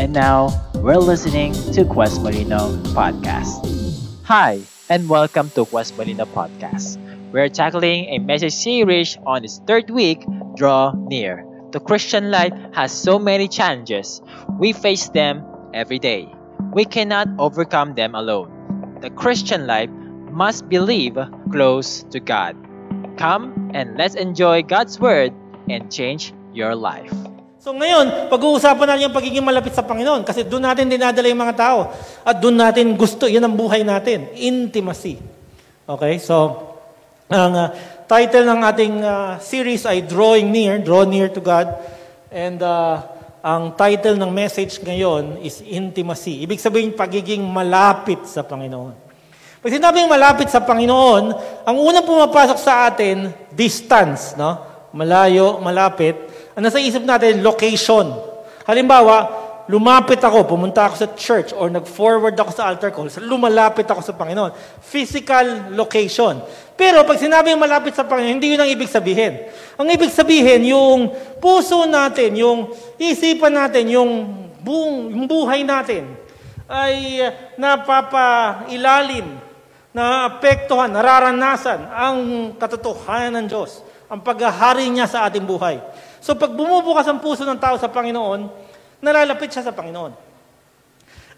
And now, we're listening to Quest Molino Podcast. Hi, and welcome to Quest Molino Podcast. We're tackling a message series on its third week, Draw Near. The Christian life has so many challenges. We face them every day. We cannot overcome them alone. The Christian life must believe close to God. Come and let's enjoy God's Word and change your life. So ngayon, pag-uusapan natin yung pagiging malapit sa Panginoon kasi doon natin dinadala yung mga tao at doon natin gusto, yan ang buhay natin, intimacy. Okay, so ang uh, title ng ating uh, series ay Drawing Near, Draw Near to God. And uh, ang title ng message ngayon is Intimacy. Ibig sabihin, pagiging malapit sa Panginoon. Pag sinabing malapit sa Panginoon, ang unang pumapasok sa atin, distance, no? Malayo, malapit. Ang nasa isip natin, location. Halimbawa, lumapit ako, pumunta ako sa church or nag-forward ako sa altar call, lumalapit ako sa Panginoon. Physical location. Pero pag sinabing malapit sa Panginoon, hindi yun ang ibig sabihin. Ang ibig sabihin, yung puso natin, yung isipan natin, yung, buong, yung buhay natin, ay napapailalim, naapektuhan, nararanasan ang katotohanan ng Diyos, ang paghahari niya sa ating buhay. So pag bumubukas ang puso ng tao sa Panginoon, nalalapit siya sa Panginoon.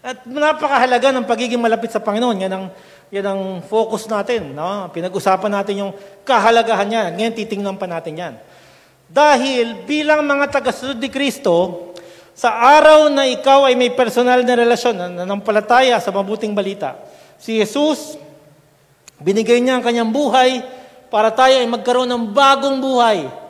At napakahalaga ng pagiging malapit sa Panginoon. Yan ang, yan ang focus natin. No? Pinag-usapan natin yung kahalagahan niya. Ngayon titingnan pa natin yan. Dahil bilang mga tagasunod ni Kristo, sa araw na ikaw ay may personal na relasyon, na nanampalataya sa mabuting balita, si Jesus, binigay niya ang kanyang buhay para tayo ay magkaroon ng bagong buhay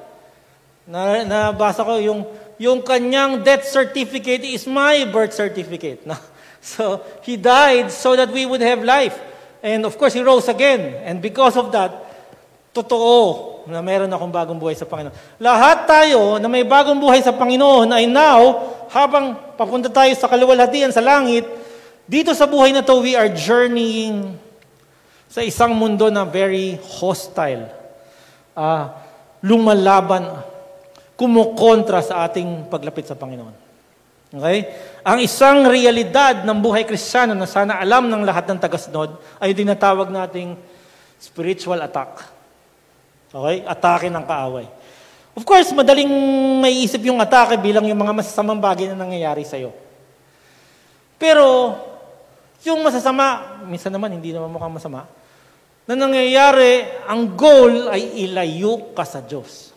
na, nabasa ko yung, yung kanyang death certificate is my birth certificate. No? So, he died so that we would have life. And of course, he rose again. And because of that, totoo na meron akong bagong buhay sa Panginoon. Lahat tayo na may bagong buhay sa Panginoon ay now, habang papunta tayo sa kaluwalhatian sa langit, dito sa buhay na to, we are journeying sa isang mundo na very hostile. Uh, lumalaban kumukontra sa ating paglapit sa Panginoon. Okay? Ang isang realidad ng buhay kristyano na sana alam ng lahat ng tagasunod ay dinatawag nating spiritual attack. Okay? Atake ng kaaway. Of course, madaling may isip yung atake bilang yung mga masasamang bagay na nangyayari sa'yo. Pero, yung masasama, minsan naman hindi naman mukhang masama, na nangyayari, ang goal ay ilayo ka sa Diyos.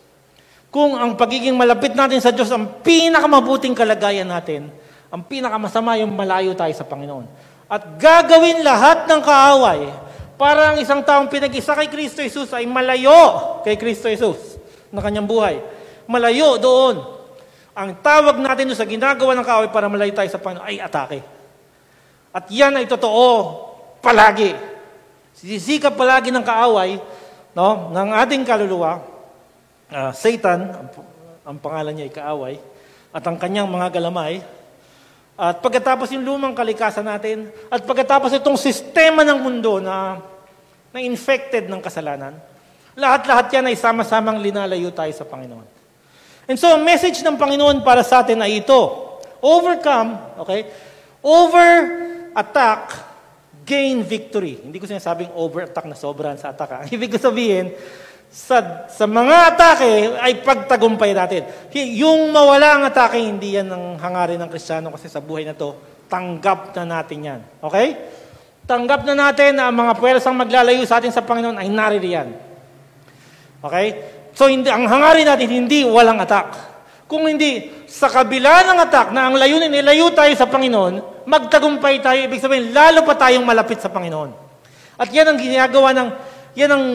Kung ang pagiging malapit natin sa Diyos ang pinakamabuting kalagayan natin, ang pinakamasama yung malayo tayo sa Panginoon. At gagawin lahat ng kaaway para ang isang taong pinag-isa kay Kristo Jesus ay malayo kay Kristo Jesus na kanyang buhay. Malayo doon. Ang tawag natin sa ginagawa ng kaaway para malayo tayo sa Panginoon ay atake. At yan ay totoo palagi. Sisikap palagi ng kaaway no, ng ating kaluluwa uh, Satan, ang, ang pangalan niya ay kaaway, at ang kanyang mga galamay. At pagkatapos yung lumang kalikasan natin, at pagkatapos itong sistema ng mundo na, na infected ng kasalanan, lahat-lahat yan ay sama-samang linalayo tayo sa Panginoon. And so, message ng Panginoon para sa atin ay ito. Overcome, okay? Over attack, gain victory. Hindi ko sinasabing over attack na sobrahan sa attack. Ha? Ibig ko sabihin, sa, sa mga atake ay pagtagumpay natin. Yung mawala ang atake, hindi yan ang hangarin ng Kristiyano kasi sa buhay na to, tanggap na natin yan. Okay? Tanggap na natin na ang mga pwersang maglalayo sa atin sa Panginoon ay naririyan. Okay? So, hindi, ang hangarin natin, hindi walang atak. Kung hindi, sa kabila ng atak na ang layunin, nilayo tayo sa Panginoon, magtagumpay tayo, ibig sabihin, lalo pa tayong malapit sa Panginoon. At yan ang ginagawa ng, yan ang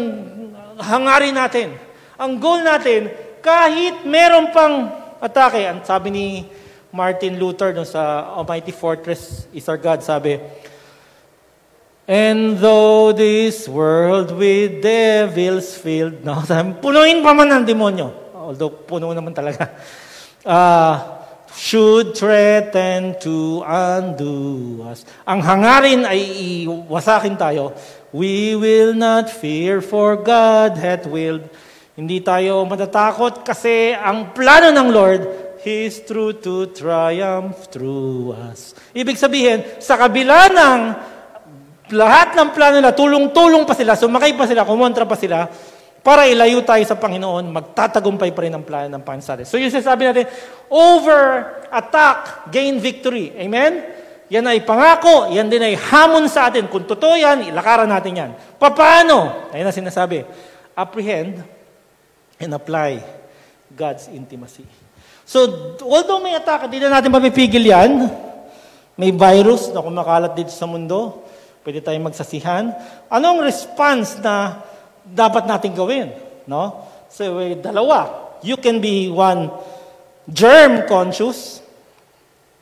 hangarin natin. Ang goal natin, kahit meron pang atake, ang sabi ni Martin Luther no, sa Almighty Fortress is our God, sabi, And though this world with devils filled, no, punuin pa man ng demonyo, although puno naman talaga, uh, should threaten to undo us. Ang hangarin ay iwasakin tayo, We will not fear for God hath willed. Hindi tayo matatakot kasi ang plano ng Lord, His truth to triumph through us. Ibig sabihin, sa kabila ng lahat ng plano nila, tulong-tulong pa sila, sumakay pa sila, kumontra pa sila, para ilayo tayo sa Panginoon, magtatagumpay pa rin ang plano ng Panginoon. So yung sinasabi natin, over attack, gain victory. Amen? Yan ay pangako, yan din ay hamon sa atin. Kung totoo yan, ilakaran natin yan. Paano? Ayun na sinasabi. Apprehend and apply God's intimacy. So, although may attack, hindi na natin mapipigil yan. May virus na kumakalat dito sa mundo. Pwede tayong magsasihan. Anong response na dapat natin gawin? No? So, dalawa. You can be one germ conscious.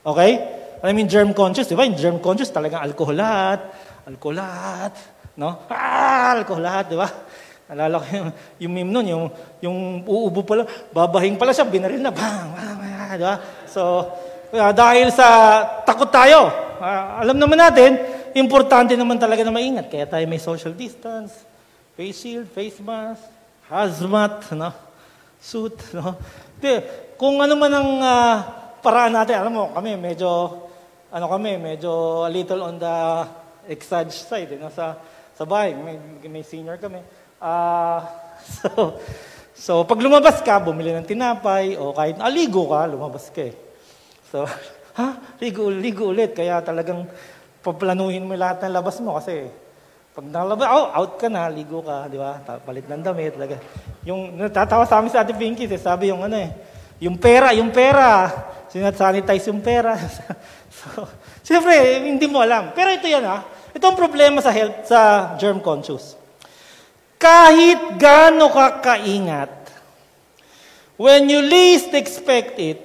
Okay? I mean germ conscious, di ba? Yung germ conscious talagang alcohol lahat. Alcohol lahat. No? Ah, alcohol lahat, di ba? Alala ko yung, yung meme nun, yung, yung uubo pala, babahing pala siya, binaril na, bang, bang, bang, di ba? So, uh, dahil sa takot tayo, uh, alam naman natin, importante naman talaga na maingat. Kaya tayo may social distance, face shield, face mask, hazmat, no? suit. No? Di, kung ano man ang uh, paraan natin, alam mo, kami medyo, ano kami, medyo a little on the exage side. Eh? Sa, sa bahay, may, may senior kami. Uh, so, so, pag lumabas ka, bumili ng tinapay, o kahit aligo ka, lumabas ka eh. So, ha? Ligo, ligo ulit. Kaya talagang paplanuhin mo lahat ng labas mo kasi pag nalabas, oh, out ka na, ligo ka, di ba? Palit ng damit. Talaga. Yung natatawa sa amin sa ating Pinky, eh, sabi yung ano eh, yung pera, yung pera, sinat-sanitize yung pera. so, siyempre, hindi mo alam. Pero ito yan ha, ito ang problema sa health, sa germ conscious. Kahit gaano ka kaingat, when you least expect it,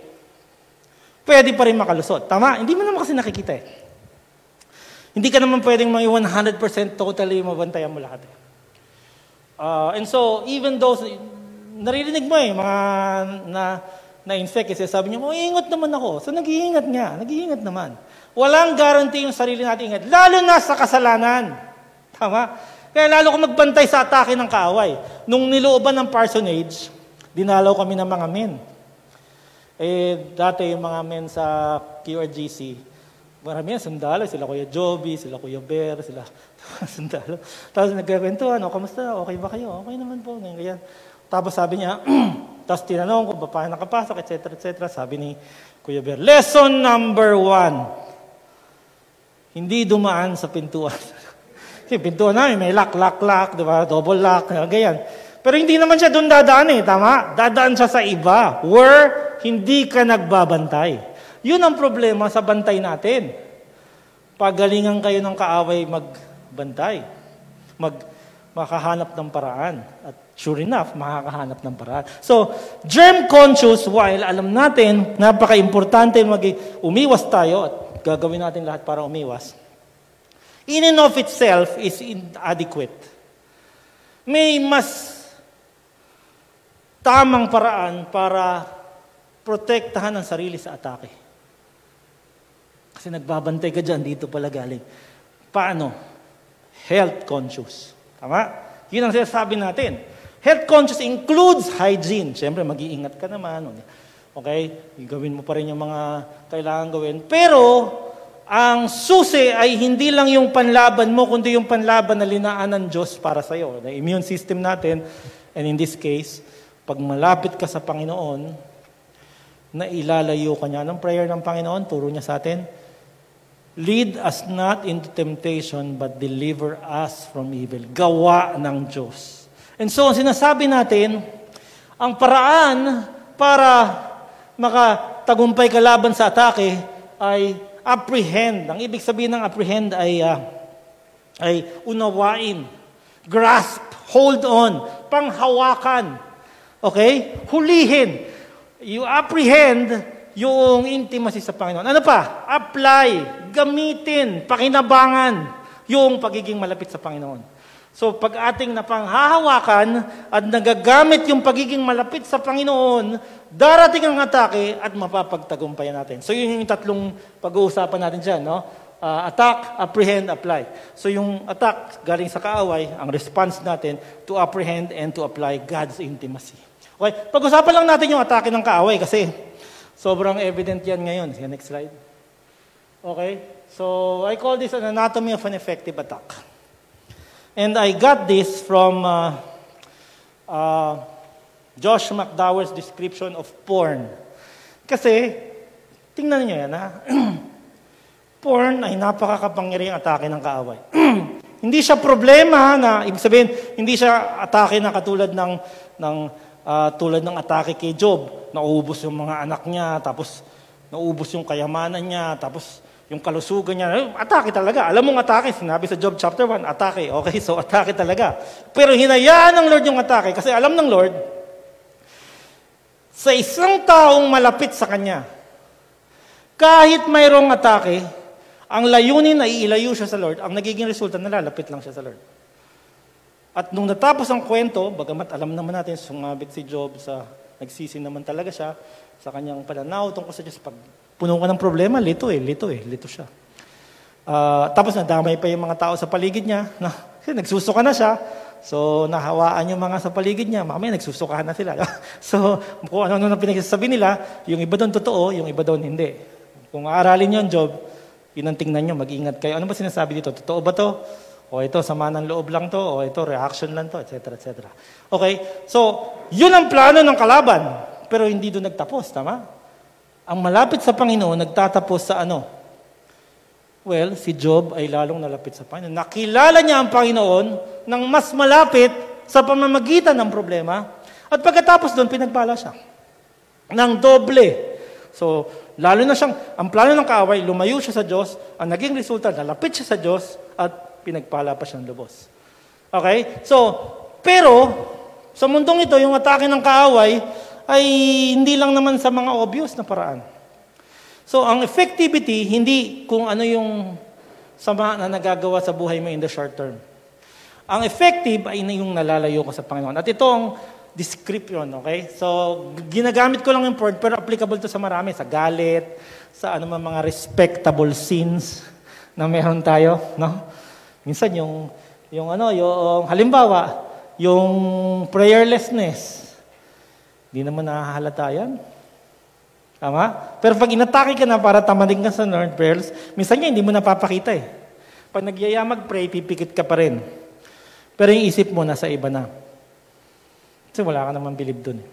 pwede pa rin makalusot. Tama? Hindi mo naman kasi nakikita eh. Hindi ka naman pwedeng mga 100% totally mabantayan mo lahat. Eh. Uh, and so, even those, naririnig mo eh, mga na, na-infect, kasi sabi niya, oh, ingat naman ako. So, nag-iingat nga. Nag-iingat naman. Walang guarantee yung sarili natin ingat. Lalo na sa kasalanan. Tama? Kaya lalo ko magbantay sa atake ng kaaway. Nung nilooban ng parsonage, dinalaw kami ng mga men. Eh, dati yung mga men sa QRGC, marami yan, sundalo. Sila Kuya Joby, sila Kuya Bear, sila sundalo. Tapos nagkakwentuhan, o, kamusta? Okay ba kayo? Okay naman po. Ganyan. Tapos sabi niya, tapos tinanong ko, paano nakapasok, etc. etc. Sabi ni Kuya Bear, lesson number one, hindi dumaan sa pintuan. Kasi pintuan namin, may lock, lock, lock, di ba? Double lock, ganyan. Pero hindi naman siya doon dadaan eh, tama? Dadaan siya sa iba, where hindi ka nagbabantay. Yun ang problema sa bantay natin. Pagalingan kayo ng kaaway magbantay. Mag, makahanap ng paraan. At sure enough, makakahanap ng paraan. So, germ conscious, while alam natin, napaka-importante mag umiwas tayo at gagawin natin lahat para umiwas in and of itself is inadequate. May mas tamang paraan para protektahan ang sarili sa atake. Kasi nagbabantay ka dyan, dito pala galing. Paano? Health conscious. Tama? Yun ang sinasabi natin. Health conscious includes hygiene. Siyempre, mag-iingat ka naman. Okay? Gawin mo pa rin yung mga kailangan gawin. Pero, ang susi ay hindi lang yung panlaban mo, kundi yung panlaban na linaan ng Diyos para sa iyo. The immune system natin, and in this case, pag malapit ka sa Panginoon, na ilalayo ka niya. Anong prayer ng Panginoon? Turo niya sa atin. Lead us not into temptation, but deliver us from evil. Gawa ng Diyos. And so, ang sinasabi natin, ang paraan para makatagumpay ka laban sa atake ay apprehend. Ang ibig sabihin ng apprehend ay, uh, ay unawain, grasp, hold on, panghawakan. Okay? Hulihin. You apprehend yung intimacy sa Panginoon. Ano pa? Apply, gamitin, pakinabangan yung pagiging malapit sa Panginoon. So pag ating napanghahawakan at nagagamit yung pagiging malapit sa Panginoon, darating ang atake at mapapagtagumpayan natin. So yun yung tatlong pag-uusapan natin dyan. No? Uh, attack, apprehend, apply. So yung attack galing sa kaaway, ang response natin to apprehend and to apply God's intimacy. Okay, pag-usapan lang natin yung atake ng kaaway kasi Sobrang evident yan ngayon. Sige, next slide. Okay? So, I call this an anatomy of an effective attack. And I got this from uh, uh, Josh McDowell's description of porn. Kasi, tingnan niyo yan, ha? porn ay napakakapangyarihang atake ng kaaway. hindi siya problema na, ibig sabihin, hindi siya atake na katulad ng, ng uh, tulad ng atake kay Job. Nauubos yung mga anak niya, tapos naubos yung kayamanan niya, tapos yung kalusugan niya. Eh, atake talaga. Alam mong atake, sinabi sa Job chapter 1, atake. Okay, so atake talaga. Pero hinayaan ng Lord yung atake kasi alam ng Lord, sa isang taong malapit sa Kanya, kahit mayroong atake, ang layunin na iilayo siya sa Lord, ang nagiging resulta, nalalapit lang siya sa Lord. At nung natapos ang kwento, bagamat alam naman natin, sumabit si Job sa, nagsisi naman talaga siya sa kanyang pananaw tungkol sa Diyos. Pag puno ka ng problema, lito eh, lito eh, lito siya. Uh, tapos nadamay pa yung mga tao sa paligid niya. Na, nagsusuka na siya. So, nahawaan yung mga sa paligid niya. Mamaya nagsusukahan na sila. so, kung ano-ano na pinagsasabi nila, yung iba doon totoo, yung iba doon hindi. Kung aaralin yung Job, yun ang tingnan nyo, mag-ingat kayo. Ano ba sinasabi dito? Totoo ba to? O ito, sama ng loob lang to, o ito, reaction lang to, etc. etc. Okay? So, yun ang plano ng kalaban. Pero hindi doon nagtapos, tama? Ang malapit sa Panginoon, nagtatapos sa ano? Well, si Job ay lalong nalapit sa Panginoon. Nakilala niya ang Panginoon ng mas malapit sa pamamagitan ng problema. At pagkatapos doon, pinagpala siya. Ng doble. So, lalo na siyang, ang plano ng kaaway, lumayo siya sa Diyos. Ang naging resulta, nalapit siya sa Diyos at pinagpala pa siyang lubos. Okay? So, pero, sa mundong ito, yung atake ng kaaway ay hindi lang naman sa mga obvious na paraan. So, ang effectivity, hindi kung ano yung sama na nagagawa sa buhay mo in the short term. Ang effective ay yung nalalayo ko sa Panginoon. At ito ang description, okay? So, ginagamit ko lang yung word, pero applicable to sa marami, sa galit, sa ano mga respectable sins na meron tayo, no? Minsan yung, yung ano, yung halimbawa, yung prayerlessness, hindi naman nakahalata yan. Tama? Pero pag inatake ka na para tamaning ka sa Lord prayers, minsan niya hindi mo napapakita eh. Pag nagyaya mag-pray, pipikit ka pa rin. Pero yung isip mo nasa iba na. Kasi wala ka naman believe dun.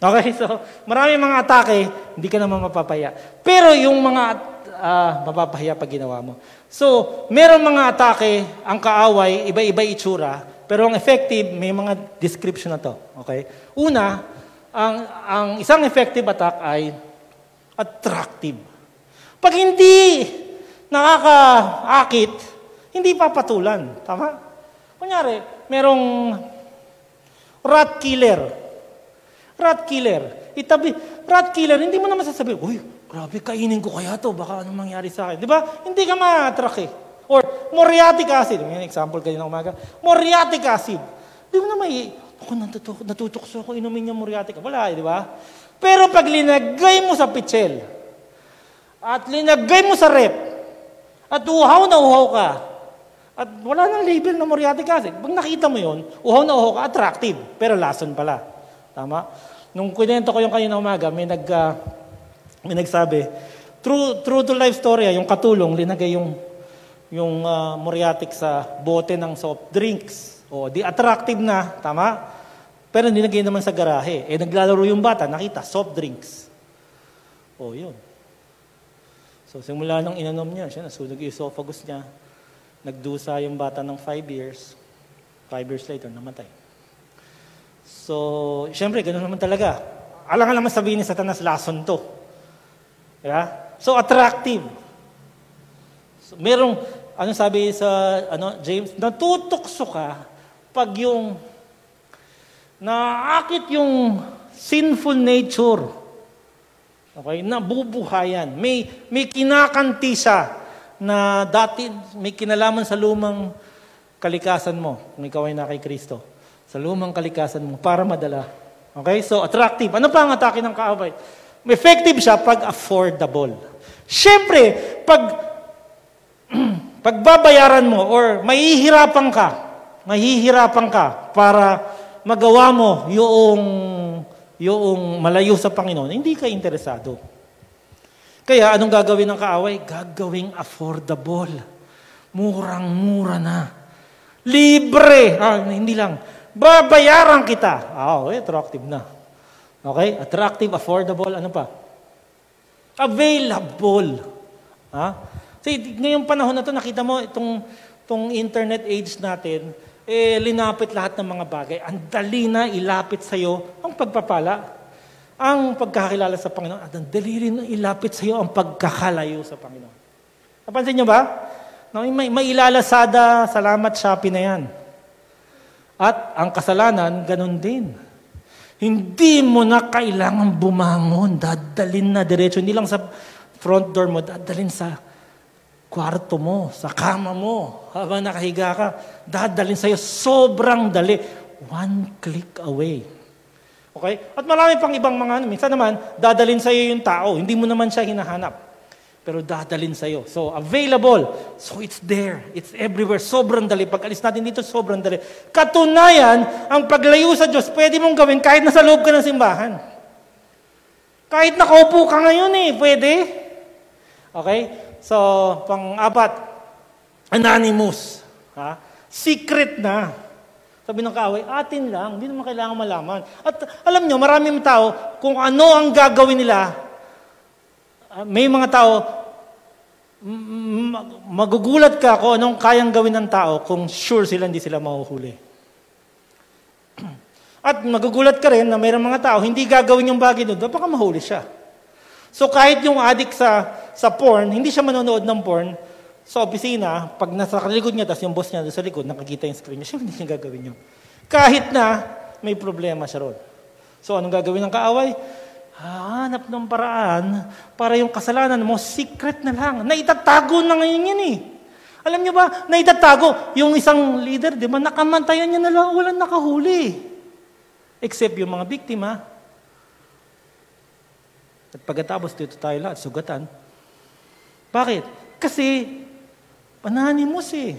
Okay, so marami mga atake, hindi ka naman mapapaya. Pero yung mga uh, mapapahiya pag ginawa mo. So, meron mga atake, ang kaaway, iba-iba itsura, pero ang effective, may mga description na to. Okay? Una, ang, ang isang effective attack ay attractive. Pag hindi nakakaakit, hindi papatulan. Tama? Kunyari, merong rat killer. Rat killer. Itabi, rat killer, hindi mo naman sasabihin, uy, Grabe, kainin ko kaya to. Baka anong mangyari sa akin. Di ba? Hindi ka ma-attract eh. Or muriatic acid. May example kayo ng umaga. Muriatic acid. Di mo na ako natutok, natutukso ako, inumin niya muriatic. Wala eh, di ba? Pero pag linagay mo sa pichel, at linagay mo sa rep, at uhaw na uhaw ka, at wala nang label na muriatic acid. Pag nakita mo yon, uhaw na uhaw ka, attractive. Pero lason pala. Tama? Nung kunento ko yung kanina umaga, may nag, uh, may nagsabi, true, true to life story, ah, yung katulong, linagay yung, yung uh, muriatic sa bote ng soft drinks. O, di attractive na, tama? Pero nilagay naman sa garahe. Eh, naglalaro yung bata, nakita, soft drinks. O, yun. So, simula nung inanom niya, siya nasunog yung esophagus niya. Nagdusa yung bata ng five years. Five years later, namatay. So, syempre, ganoon naman talaga. Alang-alang sabihin ni Satanas, lason to. Yeah? So attractive. So, merong, ano sabi sa ano, James, natutukso ka pag yung naakit yung sinful nature. Okay? Nabubuhayan. May, may kinakanti siya na dati may kinalaman sa lumang kalikasan mo, kung ikaw ay na kay Kristo. Sa lumang kalikasan mo, para madala. Okay? So, attractive. Ano pa ang atake ng kaaway? Effective siya pag affordable. Siyempre, pag pagbabayaran mo or mahihirapan ka, mahihirapan ka para magawa mo yung yung malayo sa Panginoon, hindi ka interesado. Kaya anong gagawin ng kaaway? Gagawing affordable. Murang-mura na. Libre. Ah, hindi lang. Babayaran kita. Ah, okay, attractive na. Okay? Attractive, affordable, ano pa? Available. Ha? Kasi ngayong panahon na to, nakita mo itong, itong internet age natin, eh, linapit lahat ng mga bagay. Ang dali na ilapit sa'yo ang pagpapala. Ang pagkakilala sa Panginoon. At ang dali rin ilapit sa'yo ang pagkakalayo sa Panginoon. Napansin nyo ba? No, may, may ilalasada, salamat Shopee na yan. At ang kasalanan, ganun din. Hindi mo na kailangan bumangon, dadalin na diretso. Hindi lang sa front door mo, dadalin sa kwarto mo, sa kama mo, habang nakahiga ka, dadalin sa'yo, sobrang dali. One click away. Okay? At marami pang ibang mga, ano, minsan naman, dadalin sa'yo yung tao, hindi mo naman siya hinahanap. Pero dadalin sa'yo. So, available. So, it's there. It's everywhere. Sobrang dali. Pag alis natin dito, sobrang dali. Katunayan, ang paglayo sa Diyos, pwede mong gawin kahit nasa loob ka ng simbahan. Kahit nakaupo ka ngayon eh, pwede. Okay? So, pang-apat, anonymous. Ha? Secret na. Sabi ng kaaway, atin lang, hindi naman kailangan malaman. At alam nyo, maraming tao, kung ano ang gagawin nila, Ah, may mga tao, magugulat ka kung anong kayang gawin ng tao kung sure sila hindi sila mahuhuli. At magugulat ka rin na mayroong mga tao, hindi gagawin yung bagay doon, baka mahuli siya. So kahit yung addict sa, sa porn, hindi siya manonood ng porn, sa opisina, pag nasa likod niya, tapos yung boss niya sa likod, nakakita yung screen niya, siya hindi niya gagawin yun. Kahit na may problema siya ron. So anong gagawin ng kaaway? Hanap ng paraan para yung kasalanan mo, secret na lang. Naitatago na ngayon yan eh. Alam niyo ba, naitatago. Yung isang leader, di ba, nakamantayan niya na lang, walang nakahuli. Except yung mga biktima. At pagkatapos dito tayo lahat, sugatan. Bakit? Kasi, anonymous eh.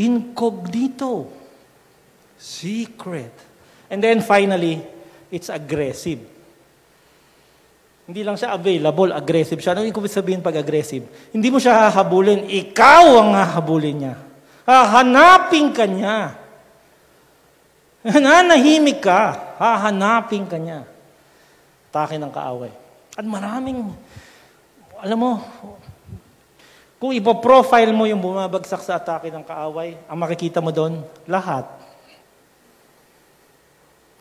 Incognito. Secret. And then finally, it's aggressive. Hindi lang siya available, aggressive siya. Ano yung sabihin pag aggressive? Hindi mo siya hahabulin, ikaw ang hahabulin niya. Hahanapin ka niya. Nanahimik ka, hahanapin ka niya. Take ng kaaway. At maraming, alam mo, kung ipoprofile mo yung bumabagsak sa atake ng kaaway, ang makikita mo doon, lahat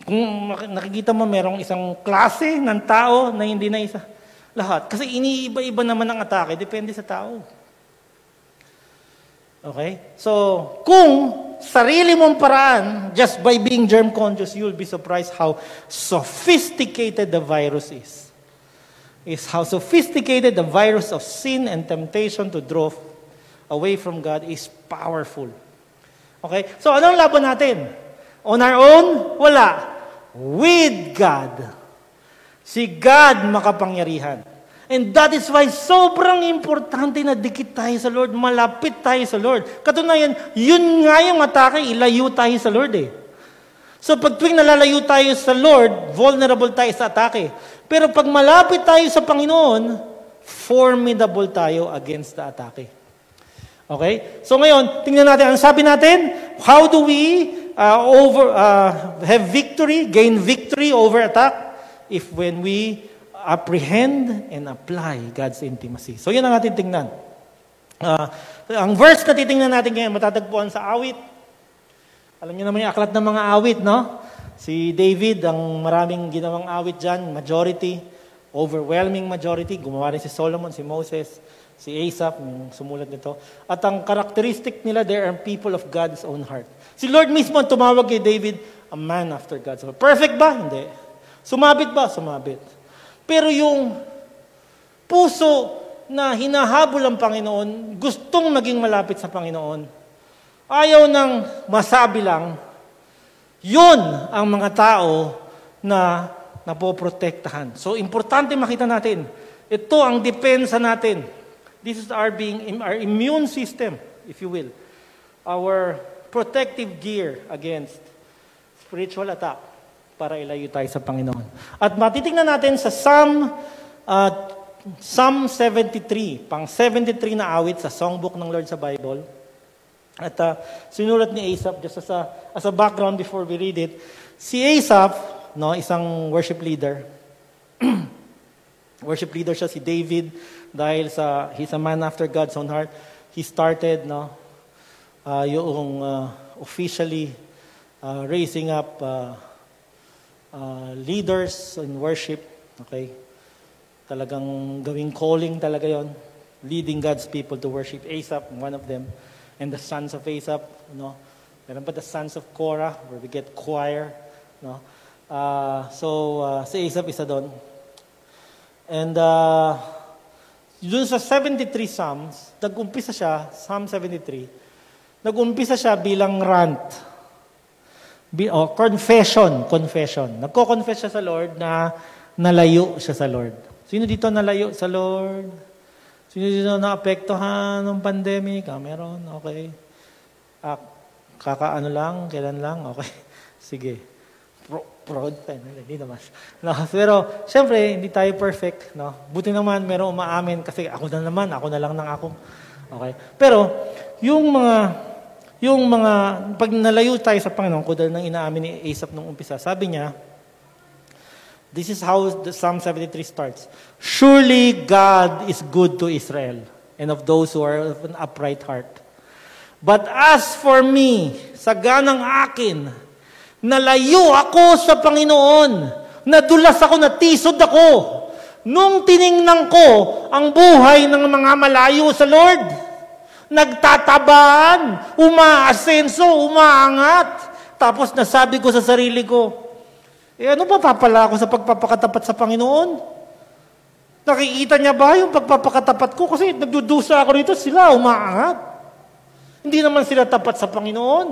kung nakikita mo merong isang klase ng tao na hindi na isa. Lahat. Kasi iniiba-iba naman ang atake. Depende sa tao. Okay? So, kung sarili mong paraan, just by being germ conscious, you'll be surprised how sophisticated the virus is. Is how sophisticated the virus of sin and temptation to draw away from God is powerful. Okay? So, anong laban natin? On our own? Wala with God. Si God makapangyarihan. And that is why sobrang importante na dikit tayo sa Lord, malapit tayo sa Lord. Katunayan, yun nga yung atake, ilayo tayo sa Lord eh. So pag tuwing nalalayo tayo sa Lord, vulnerable tayo sa atake. Pero pag malapit tayo sa Panginoon, formidable tayo against the atake. Okay? So ngayon, tingnan natin, ang sabi natin, how do we uh, over, uh, have victory, gain victory over attack if when we apprehend and apply God's intimacy. So yun ang ating tingnan. Uh, ang verse na titingnan natin ngayon, matatagpuan sa awit. Alam niyo naman yung aklat ng mga awit, no? Si David, ang maraming ginawang awit dyan, majority, overwhelming majority. Gumawa rin si Solomon, si Moses, si Asaph, yung sumulat nito. At ang karakteristik nila, they are people of God's own heart. Si Lord mismo ang tumawag kay David, a man after God's heart. Perfect ba? Hindi. Sumabit ba? Sumabit. Pero yung puso na hinahabol ang Panginoon, gustong maging malapit sa Panginoon, ayaw nang masabi lang, yun ang mga tao na napoprotektahan. So, importante makita natin, ito ang depensa natin. This is our being, our immune system, if you will. Our protective gear against spiritual attack para ilayo tayo sa Panginoon. At matitingnan natin sa Psalm uh, Psalm 73, pang 73 na awit sa songbook ng Lord sa Bible. At uh, sinulat ni Asaph, just as a, as a background before we read it, si Asaph, no, isang worship leader, worship leader siya si David dahil sa he's a man after God's own heart. He started no uh, yung uh, officially uh, raising up uh, uh, leaders in worship, okay? Talagang gawing calling talaga 'yon, leading God's people to worship. Asaph, one of them and the sons of Asaph, no? Meron pa the sons of Korah, where we get choir, no? Uh, so, uh, si Asaph isa doon. And uh, dun sa 73 Psalms, nag-umpisa siya, Psalm 73, nag-umpisa siya bilang rant. Bi- oh, confession, confession. Nagko-confess siya sa Lord na nalayo siya sa Lord. Sino dito nalayo sa Lord? Sino dito naapektuhan ng pandemic? Ah, meron, okay. Ah, kakaano lang, kailan lang, okay. Sige. Pro, proud pa, hindi naman. No, pero, syempre, hindi tayo perfect. No? Buti naman, meron umaamin kasi ako na naman, ako na lang ng ako. Okay. Pero, yung mga, yung mga, pag nalayo tayo sa Panginoon, kung dahil nang inaamin ni Asap nung umpisa, sabi niya, This is how the Psalm 73 starts. Surely God is good to Israel and of those who are of an upright heart. But as for me, sa ganang akin, nalayo ako sa Panginoon, nadulas ako, natisod ako, nung tiningnan ko ang buhay ng mga malayo sa Lord. Nagtatabaan, umaasenso, umaangat. Tapos nasabi ko sa sarili ko, eh ano pa papala ako sa pagpapakatapat sa Panginoon? Nakikita niya ba yung pagpapakatapat ko? Kasi nagdudusa ako rito, sila umaangat. Hindi naman sila tapat sa Panginoon.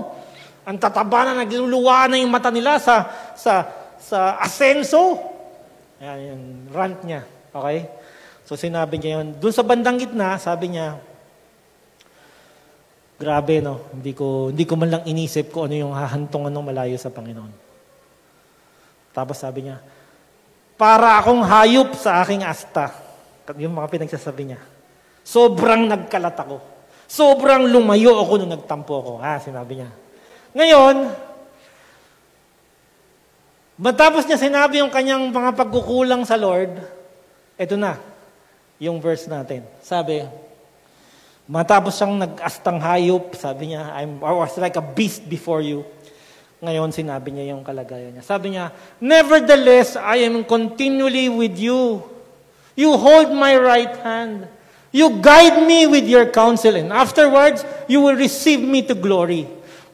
Ang tataba na nagluluwa na yung mata nila sa, sa, sa asenso. Ayan, yung rant niya. Okay? So sinabi niya yun. Doon sa bandang gitna, sabi niya, grabe no, hindi ko, hindi ko man lang inisip ko ano yung hahantungan ng malayo sa Panginoon. Tapos sabi niya, para akong hayop sa aking asta. Yung mga pinagsasabi niya. Sobrang nagkalat ako. Sobrang lumayo ako nung nagtampo ako. Ha, sinabi niya. Ngayon, matapos niya sinabi yung kanyang mga pagkukulang sa Lord, eto na, yung verse natin. Sabi, matapos siyang nag-astang hayop, sabi niya, I'm, I was like a beast before you. Ngayon, sinabi niya yung kalagayan niya. Sabi niya, Nevertheless, I am continually with you. You hold my right hand. You guide me with your counsel, and afterwards, you will receive me to glory.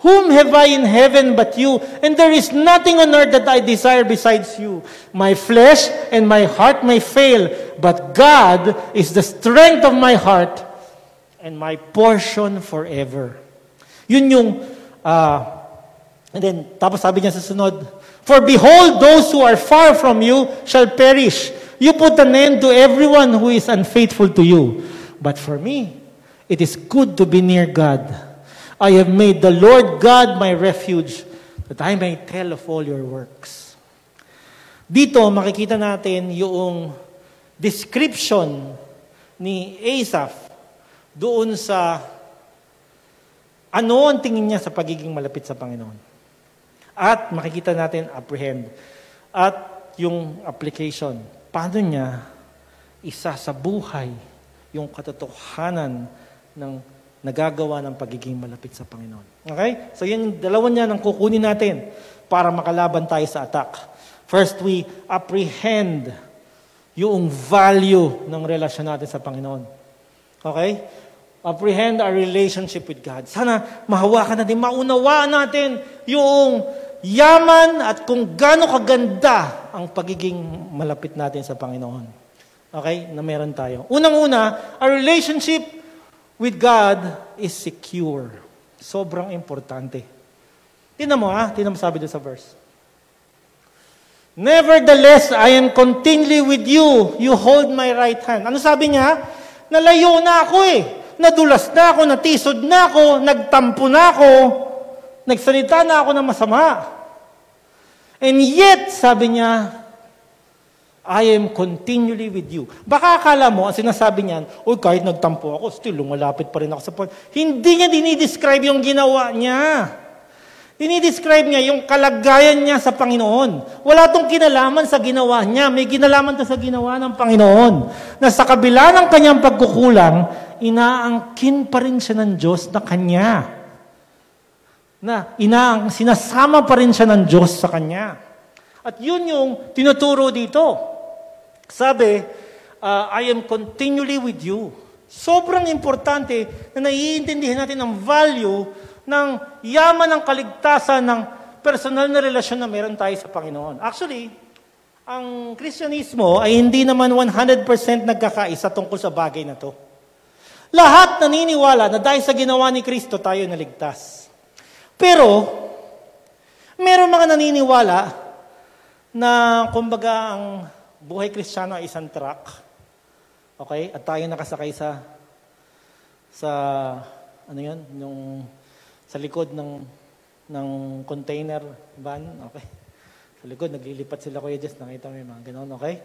Whom have I in heaven but you? And there is nothing on earth that I desire besides you. My flesh and my heart may fail, but God is the strength of my heart and my portion forever. Yun yung uh, And then, tapos sabi niya sa sunod, For behold, those who are far from you shall perish. You put an end to everyone who is unfaithful to you. But for me, it is good to be near God. I have made the Lord God my refuge, that I may tell of all your works. Dito, makikita natin yung description ni Asaph doon sa ano ang tingin niya sa pagiging malapit sa Panginoon. At makikita natin apprehend. At yung application, paano niya isa sa buhay yung katotohanan ng nagagawa ng pagiging malapit sa Panginoon. Okay? So yung dalawa niya nang kukunin natin para makalaban tayo sa attack. First, we apprehend yung value ng relasyon natin sa Panginoon. Okay? Apprehend our relationship with God. Sana mahawakan natin, maunawaan natin yung yaman at kung gaano kaganda ang pagiging malapit natin sa Panginoon. Okay? Na meron tayo. Unang-una, our relationship with God is secure. Sobrang importante. Tinan mo ha, tinan mo sabi doon sa verse. Nevertheless, I am continually with you. You hold my right hand. Ano sabi niya? Nalayo na ako eh. Nadulas na ako, natisod na ako, nagtampo na ako, nagsalita na ako ng masama. And yet, sabi niya, I am continually with you. Baka akala mo, ang sinasabi niyan, Uy, kahit nagtampo ako, still, lumalapit pa rin ako sa point. Hindi niya dinidescribe yung ginawa niya. Dinidescribe niya yung kalagayan niya sa Panginoon. Wala tong kinalaman sa ginawa niya. May kinalaman to sa ginawa ng Panginoon. Na sa kabila ng kanyang pagkukulang, inaangkin pa rin siya ng Diyos na kanya. Na inaang, sinasama pa rin siya ng Diyos sa kanya. At yun yung tinuturo dito. Sabi, uh, I am continually with you. Sobrang importante na naiintindihan natin ang value ng yaman ng kaligtasan ng personal na relasyon na meron tayo sa Panginoon. Actually, ang Kristyanismo ay hindi naman 100% nagkakaisa tungkol sa bagay na to. Lahat naniniwala na dahil sa ginawa ni Kristo tayo naligtas. Pero, meron mga naniniwala na kumbaga ang buhay kristyano ay isang truck. Okay? At tayo nakasakay sa sa ano 'yon, yung sa likod ng ng container van, okay? Sa likod naglilipat sila Kuya Jess, nakita mo yung mga ganun, okay?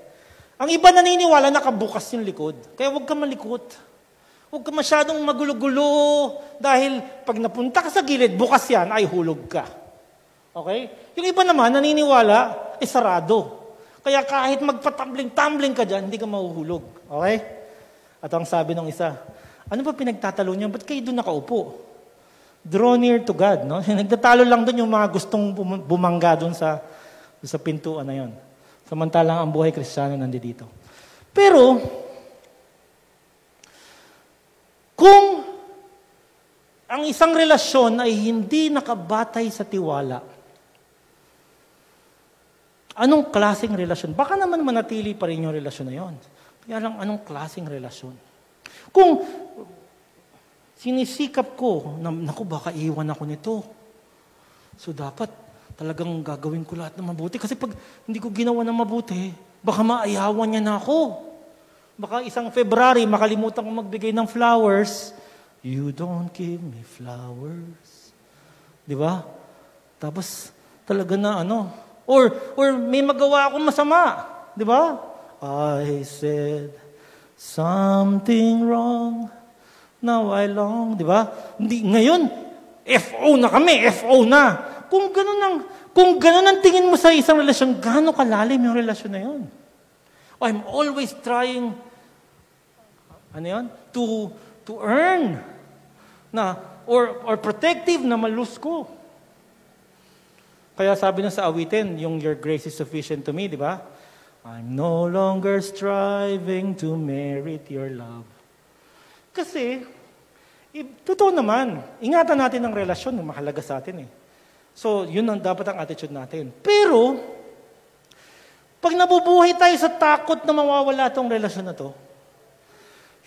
Ang iba naniniwala nakabukas yung likod. Kaya huwag ka malikot. Huwag ka masyadong magulo-gulo dahil pag napunta ka sa gilid, bukas yan, ay hulog ka. Okay? Yung iba naman naniniwala, eh sarado. Kaya kahit magpatumbling-tumbling ka dyan, hindi ka mahuhulog. Okay? At ang sabi ng isa, ano ba pinagtatalo niya? Ba't kayo doon nakaupo? Draw near to God. No? Nagtatalo lang doon yung mga gustong bumangga doon sa, sa pintuan na yon. Samantalang ang buhay kristyano nandito. Pero, kung ang isang relasyon ay hindi nakabatay sa tiwala, Anong klaseng relasyon? Baka naman manatili pa rin yung relasyon na yon. Kaya lang, anong klaseng relasyon? Kung sinisikap ko, na, naku, baka iwan ako nito. So dapat talagang gagawin ko lahat ng mabuti. Kasi pag hindi ko ginawa ng mabuti, baka maayawan niya na ako. Baka isang February, makalimutan ko magbigay ng flowers. You don't give me flowers. Di ba? Tapos talaga na ano, Or, or may magawa akong masama. Di ba? I said something wrong. Now I long. Di ba? Ngayon, FO na kami. FO na. Kung ganun ang, kung ganun ang tingin mo sa isang relasyon, gaano kalalim yung relasyon na yun? I'm always trying, ano yun? To, to earn na, or, or protective na malus ko. Kaya sabi na sa awitin, yung your grace is sufficient to me, di ba? I'm no longer striving to merit your love. Kasi, eh, totoo naman, ingatan natin ang relasyon, mahalaga sa atin eh. So, yun ang dapat ang attitude natin. Pero, pag nabubuhay tayo sa takot na mawawala tong relasyon na to,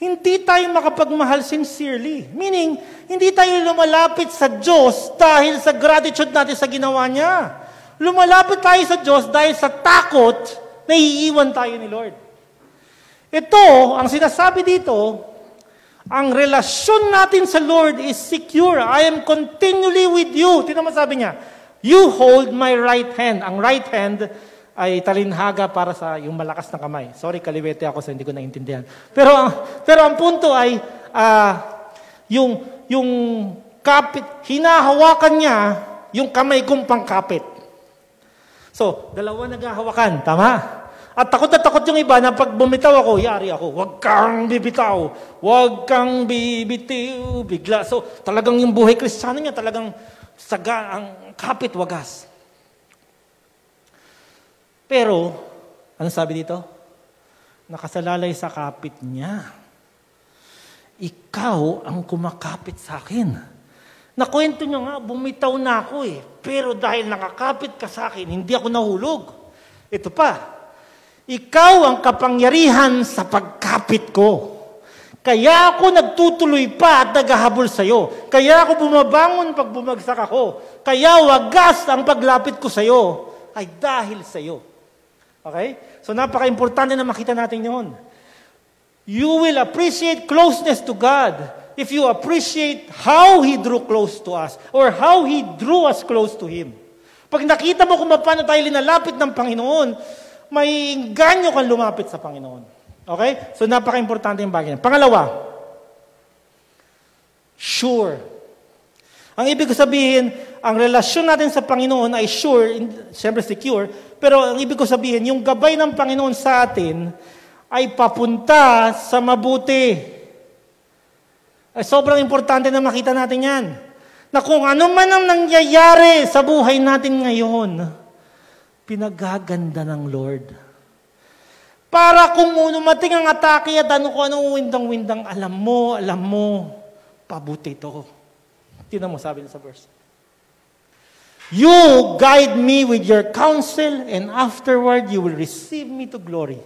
hindi tayo makapagmahal sincerely. Meaning, hindi tayo lumalapit sa Diyos dahil sa gratitude natin sa ginawa niya. Lumalapit tayo sa Diyos dahil sa takot na iiwan tayo ni Lord. Ito, ang sinasabi dito, ang relasyon natin sa Lord is secure. I am continually with you. Tinan mo sabi niya, You hold my right hand. Ang right hand, ay talinhaga para sa yung malakas na kamay. Sorry, kaliwete ako sa hindi ko naintindihan. Pero, pero ang punto ay, uh, yung, yung kapit, hinahawakan niya yung kamay kong pangkapit. So, dalawa naghahawakan, tama? At takot na takot yung iba na pag bumitaw ako, yari ako, huwag kang bibitaw, huwag kang bibitiw, bigla. So, talagang yung buhay kristyano niya, talagang saga, ang kapit wagas. Pero, ano sabi dito? Nakasalalay sa kapit niya. Ikaw ang kumakapit sa akin. Nakwento niya nga, bumitaw na ako eh. Pero dahil nakakapit ka sa akin, hindi ako nahulog. Ito pa, ikaw ang kapangyarihan sa pagkapit ko. Kaya ako nagtutuloy pa at naghahabol sa iyo. Kaya ako bumabangon pag bumagsak ako. Kaya wagas ang paglapit ko sa iyo ay dahil sa iyo. Okay? So napaka-importante na makita natin yon. You will appreciate closeness to God if you appreciate how He drew close to us or how He drew us close to Him. Pag nakita mo kung paano tayo linalapit ng Panginoon, may inganyo kang lumapit sa Panginoon. Okay? So, napaka-importante yung bagay. Pangalawa, sure. Ang ibig sabihin, ang relasyon natin sa Panginoon ay sure, siyempre secure, pero ang ibig ko sabihin, yung gabay ng Panginoon sa atin ay papunta sa mabuti. Ay sobrang importante na makita natin yan. Na kung ano man ang nangyayari sa buhay natin ngayon, pinagaganda ng Lord. Para kung umating ang atake at ano ko anong windang-windang, alam mo, alam mo, pabuti to. Tinan mo sabi sa verse. You guide me with your counsel and afterward you will receive me to glory.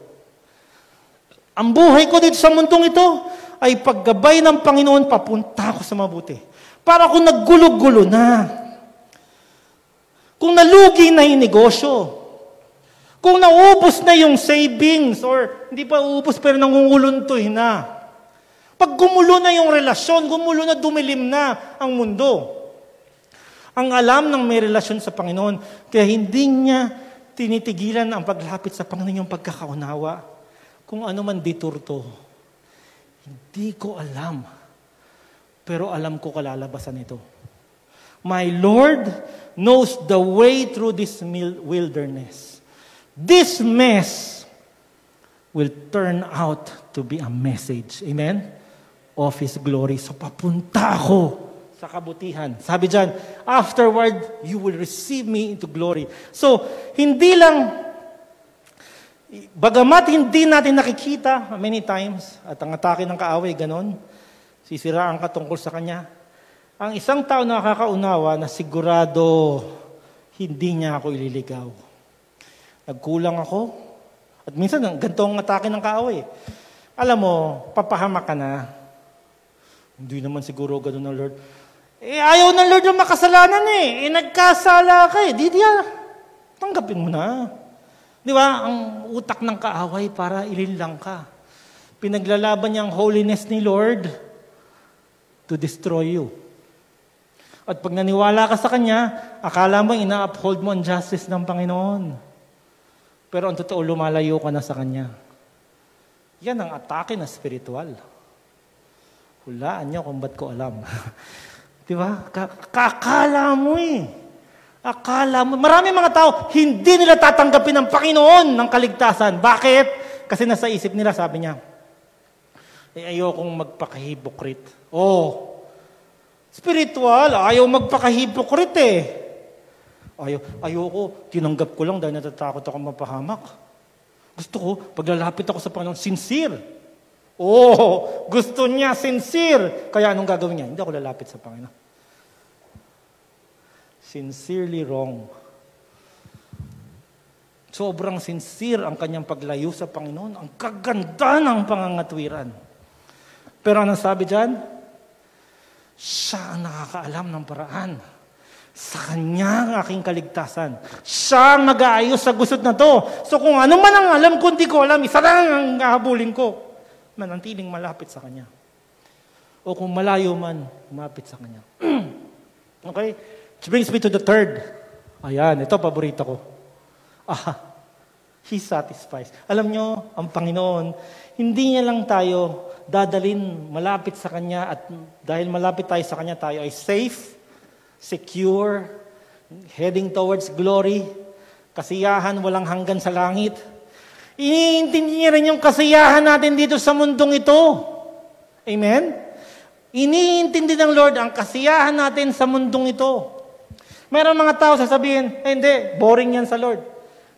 Ang buhay ko dito sa mundong ito ay paggabay ng Panginoon papunta ako sa mabuti. Para kung naggulo-gulo na, kung nalugi na yung negosyo, kung naubos na yung savings, or hindi pa ubos pero nangunguluntoy na, pag gumulo na yung relasyon, gumulo na, dumilim na ang mundo, ang alam ng may relasyon sa Panginoon, kaya hindi niya tinitigilan ang paglapit sa Panginoon yung pagkakaunawa. Kung ano man diturto, hindi ko alam. Pero alam ko kalalabasan ito. My Lord knows the way through this wilderness. This mess will turn out to be a message. Amen? Of His glory. So papunta ako sa kabutihan. Sabi dyan, afterward, you will receive me into glory. So, hindi lang Bagamat hindi natin nakikita many times, at ang atake ng kaaway, ganon, sisiraan ka tungkol sa kanya, ang isang tao nakakaunawa na sigurado hindi niya ako ililigaw. Nagkulang ako, at minsan ganito ang atake ng kaaway. Alam mo, papahama ka na. Hindi naman siguro ganun ng Lord. Eh, ayaw ng Lord yung makasalanan eh. Eh, nagkasala ka eh. Di, di, tanggapin mo na. Di ba? Ang utak ng kaaway para ilinlang ka. Pinaglalaban niya ang holiness ni Lord to destroy you. At pag naniwala ka sa Kanya, akala mo ina-uphold mo ang justice ng Panginoon. Pero ang totoo, lumalayo ka na sa Kanya. Yan ang atake na spiritual. Hulaan niyo kung ba't ko alam. Di ba? Kakala mo eh. Akala mo, marami mga tao, hindi nila tatanggapin ng Panginoon ng kaligtasan. Bakit? Kasi nasa isip nila, sabi niya, eh, ayokong magpakahipokrit. Oh, spiritual, ayaw magpakahipokrit eh. Ayaw, ayoko, tinanggap ko lang dahil natatakot ako mapahamak. Gusto ko, paglalapit ako sa Panginoon, sincere. Oh, gusto niya sincere. Kaya anong gagawin niya? Hindi ako lalapit sa Panginoon sincerely wrong. Sobrang sincere ang kanyang paglayo sa Panginoon. Ang kaganda ng pangangatwiran. Pero anong sabi dyan? Siya ang nakakaalam ng paraan. Sa kanya ang aking kaligtasan. Siya ang mag-aayos sa gusot na to. So kung ano man ang alam ko, hindi ko alam, isa lang ang hahabulin ko. Manantiling malapit sa kanya. O kung malayo man, umapit sa kanya. okay? Which brings me to the third. Ayan, ito paborito ko. Ah, He satisfies. Alam nyo, ang Panginoon, hindi niya lang tayo dadalin malapit sa Kanya at dahil malapit tayo sa Kanya, tayo ay safe, secure, heading towards glory, kasiyahan walang hanggan sa langit. Iniintindi niya rin yung kasiyahan natin dito sa mundong ito. Amen? Iniintindi ng Lord ang kasiyahan natin sa mundong ito. Meron mga tao sasabihin, eh, hindi, boring yan sa Lord.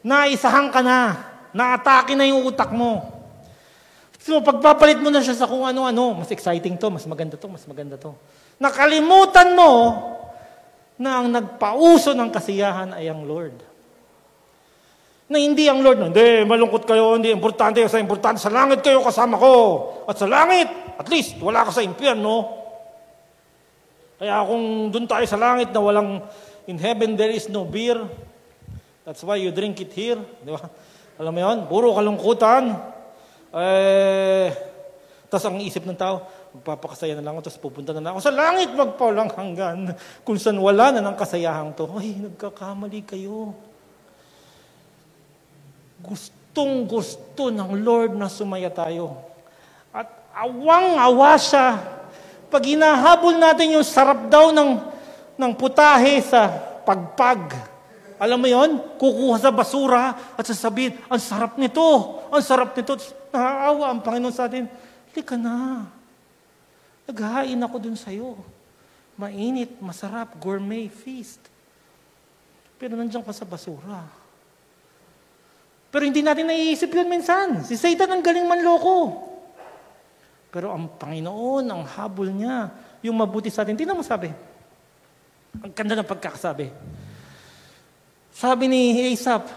Naisahan ka na. Naatake na yung utak mo. So, pagpapalit mo na siya sa kung ano-ano, mas exciting to, mas maganda to, mas maganda to. Nakalimutan mo na ang nagpauso ng kasiyahan ay ang Lord. Na hindi ang Lord, hindi, malungkot kayo, hindi, importante sa importante, sa langit kayo kasama ko. At sa langit, at least, wala ka sa impyerno. Kaya kung doon tayo sa langit na walang In heaven, there is no beer. That's why you drink it here. Di ba? Alam mo yun? Puro kalungkutan. Eh, tapos ang isip ng tao, magpapakasaya na lang ako, tapos pupunta na lang ako sa langit magpaulang hanggan. Kung saan wala na ng kasayahang to, ay, nagkakamali kayo. Gustong gusto ng Lord na sumaya tayo. At awang-awa siya. Pag hinahabol natin yung sarap daw ng, ng putahe sa pagpag, alam mo yon? Kukuha sa basura at sasabihin, ang sarap nito, ang sarap nito. Naaawa ang Panginoon sa atin. Hindi ka na. Naghahain ako dun sa'yo. Mainit, masarap, gourmet feast. Pero nandiyan ka sa basura. Pero hindi natin naiisip yun minsan. Si Satan ang galing manloko. Pero ang Panginoon, ang habol niya, yung mabuti sa atin. Tingnan mo sabi. Ang ganda ng pagkakasabi. Sabi ni Asap,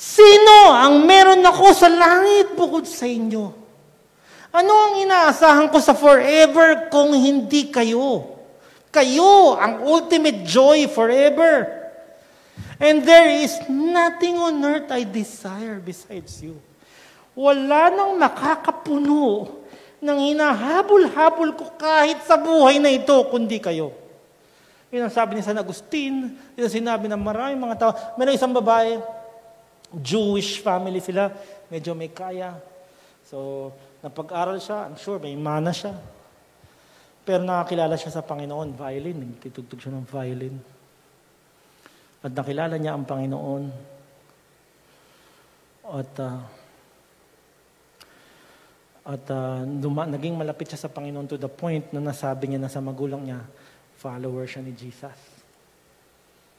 Sino ang meron ako sa langit bukod sa inyo? Ano ang inaasahan ko sa forever kung hindi kayo? Kayo ang ultimate joy forever. And there is nothing on earth I desire besides you. Wala nang nakakapuno ng hinahabol-habol ko kahit sa buhay na ito, kundi kayo. Yun ang sabi ni San Agustin, yun ang sinabi ng maraming mga tao. Meron isang babae, Jewish family sila, medyo may kaya. So, napag-aral siya, I'm sure may mana siya. Pero nakakilala siya sa Panginoon, violin, nagtitugtog siya ng violin. At nakilala niya ang Panginoon. At uh, at uh, luma, naging malapit siya sa Panginoon to the point na nasabi niya na sa magulang niya, follower siya ni Jesus.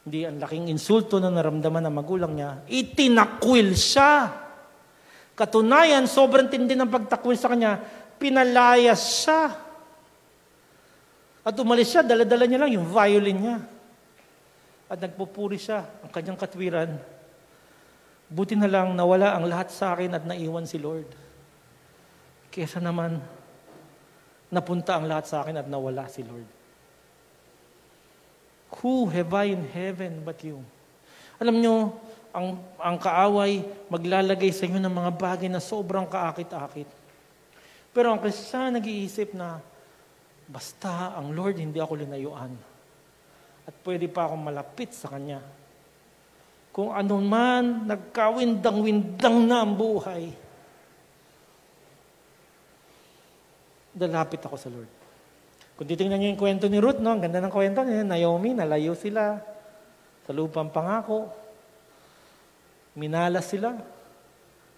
Hindi ang laking insulto na naramdaman ng magulang niya, itinakwil siya. Katunayan, sobrang tindi ng pagtakwil sa kanya, pinalayas siya. At umalis siya, daladala niya lang yung violin niya. At nagpupuri siya ang kanyang katwiran. Buti na lang nawala ang lahat sa akin at naiwan si Lord. Kesa naman, napunta ang lahat sa akin at nawala si Lord. Who have I in heaven but you? Alam nyo, ang, ang kaaway maglalagay sa inyo ng mga bagay na sobrang kaakit-akit. Pero ang Kristiyan nag-iisip na, basta ang Lord hindi ako linayuan. At pwede pa akong malapit sa Kanya. Kung ano man, nagkawindang-windang na ang buhay, dalapit ako sa Lord. Kung titingnan niyo yung kwento ni Ruth, no? ang ganda ng kwento niya, Naomi, nalayo sila sa lupang pangako. Minalas sila.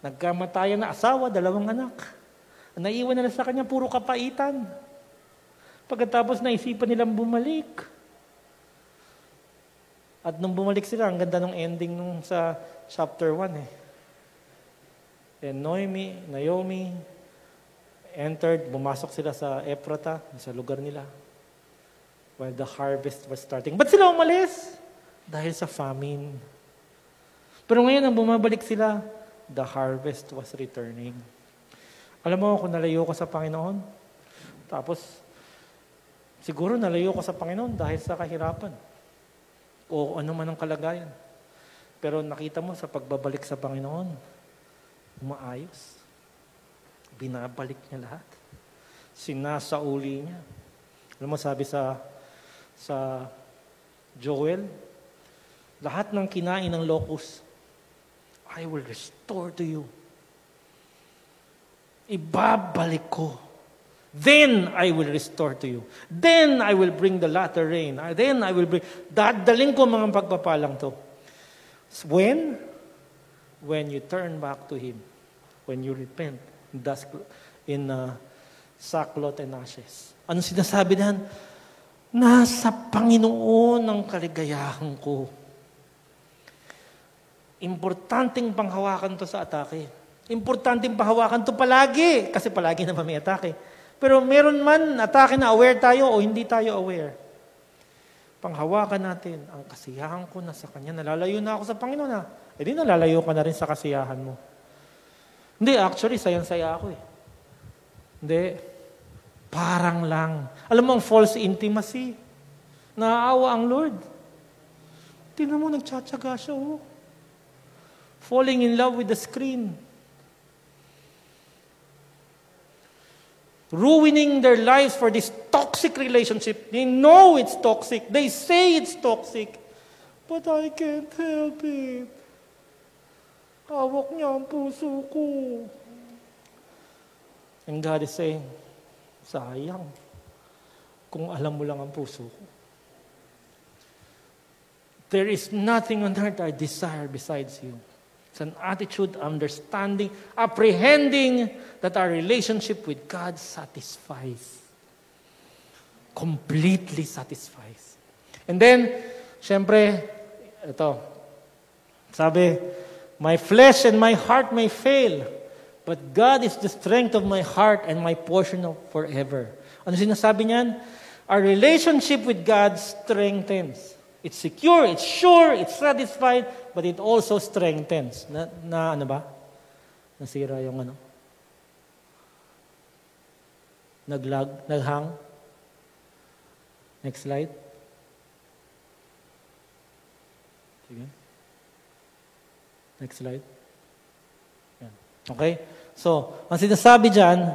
Nagkamatayan na asawa, dalawang anak. Naiwan nila sa kanya, puro kapaitan. Pagkatapos naisipan nilang bumalik. At nung bumalik sila, ang ganda ng ending nung sa chapter 1 eh. And Naomi, Naomi, entered, bumasok sila sa Ephrata, sa lugar nila, while the harvest was starting. Ba't sila umalis? Dahil sa famine. Pero ngayon, nang bumabalik sila, the harvest was returning. Alam mo, kung nalayo ko sa Panginoon, tapos, siguro nalayo ko sa Panginoon dahil sa kahirapan. O ano man ang kalagayan. Pero nakita mo sa pagbabalik sa Panginoon, umaayos. Binabalik niya lahat. Sinasauli niya. Alam mo, sabi sa, sa Joel, lahat ng kinain ng locust, I will restore to you. Ibabalik ko. Then I will restore to you. Then I will bring the latter rain. Then I will bring... Dadaling ko mga pagpapalang to. When? When you turn back to Him. When you repent in uh, sackcloth and ashes. Ano sinasabi niyan? Nasa Panginoon ang kaligayahan ko. Importanteng panghawakan to sa atake. Importanteng panghawakan to palagi, kasi palagi naman may atake. Pero meron man atake na aware tayo o hindi tayo aware. Panghawakan natin ang kasiyahan ko na sa Kanya. Nalalayo na ako sa Panginoon ha. E di nalalayo ka na rin sa kasiyahan mo. Hindi, actually, sayang-saya ako eh. Hindi. Parang lang. Alam mo ang false intimacy? Naaawa ang Lord. Tingnan mo, nagtsatsaga siya, oh. Falling in love with the screen. Ruining their lives for this toxic relationship. They know it's toxic. They say it's toxic. But I can't help it. Hawak niya ang puso ko. And God is saying, sayang. Kung alam mo lang ang puso ko. There is nothing on earth I desire besides you. It's an attitude, understanding, apprehending that our relationship with God satisfies. Completely satisfies. And then, syempre, ito, sabi, My flesh and my heart may fail, but God is the strength of my heart and my portion of forever. Ano sinasabi niyan? Our relationship with God strengthens. It's secure, it's sure, it's satisfied, but it also strengthens. Na, na ano ba? Nasira yung ano? Naglag, naghang? Next slide. Sige. Next slide. Yan. Okay? So, ang sinasabi dyan,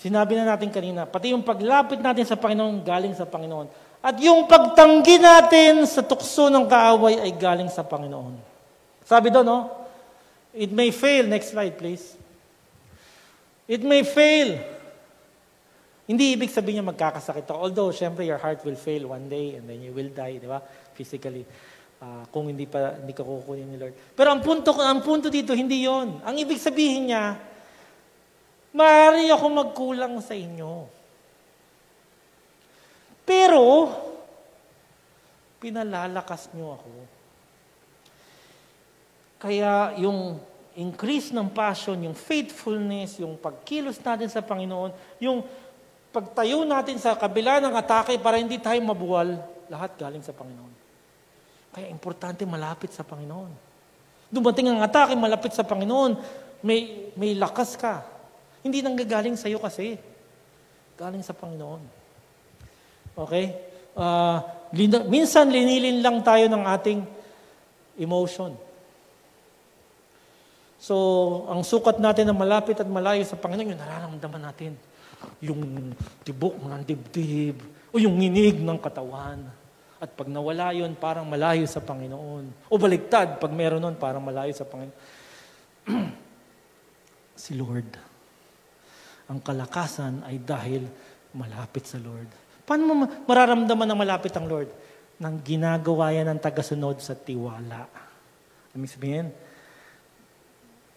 sinabi na natin kanina, pati yung paglapit natin sa Panginoon galing sa Panginoon. At yung pagtanggi natin sa tukso ng kaaway ay galing sa Panginoon. Sabi doon, no? It may fail. Next slide, please. It may fail. Hindi ibig sabihin niya magkakasakit ako. Although, syempre, your heart will fail one day and then you will die, di ba? Physically. Uh, kung hindi pa hindi ka kukunin ni Lord. Pero ang punto ang punto dito hindi 'yon. Ang ibig sabihin niya, maaari ako magkulang sa inyo. Pero, pinalalakas niyo ako. Kaya yung increase ng passion, yung faithfulness, yung pagkilos natin sa Panginoon, yung pagtayo natin sa kabila ng atake para hindi tayo mabuwal, lahat galing sa Panginoon. Kaya importante malapit sa Panginoon. Dumating ang atake, malapit sa Panginoon, may, may lakas ka. Hindi nanggagaling sa iyo kasi. Galing sa Panginoon. Okay? Uh, lin- minsan linilin lang tayo ng ating emotion. So, ang sukat natin na malapit at malayo sa Panginoon, yung nararamdaman natin. Yung tibok ng dibdib, o yung nginig ng katawan. At pag nawala yun, parang malayo sa Panginoon. O baligtad, pag meron nun, parang malayo sa Panginoon. si Lord. Ang kalakasan ay dahil malapit sa Lord. Paano mo mararamdaman na malapit ang Lord? Nang ginagawa yan ng tagasunod sa tiwala. Ibig sabihin,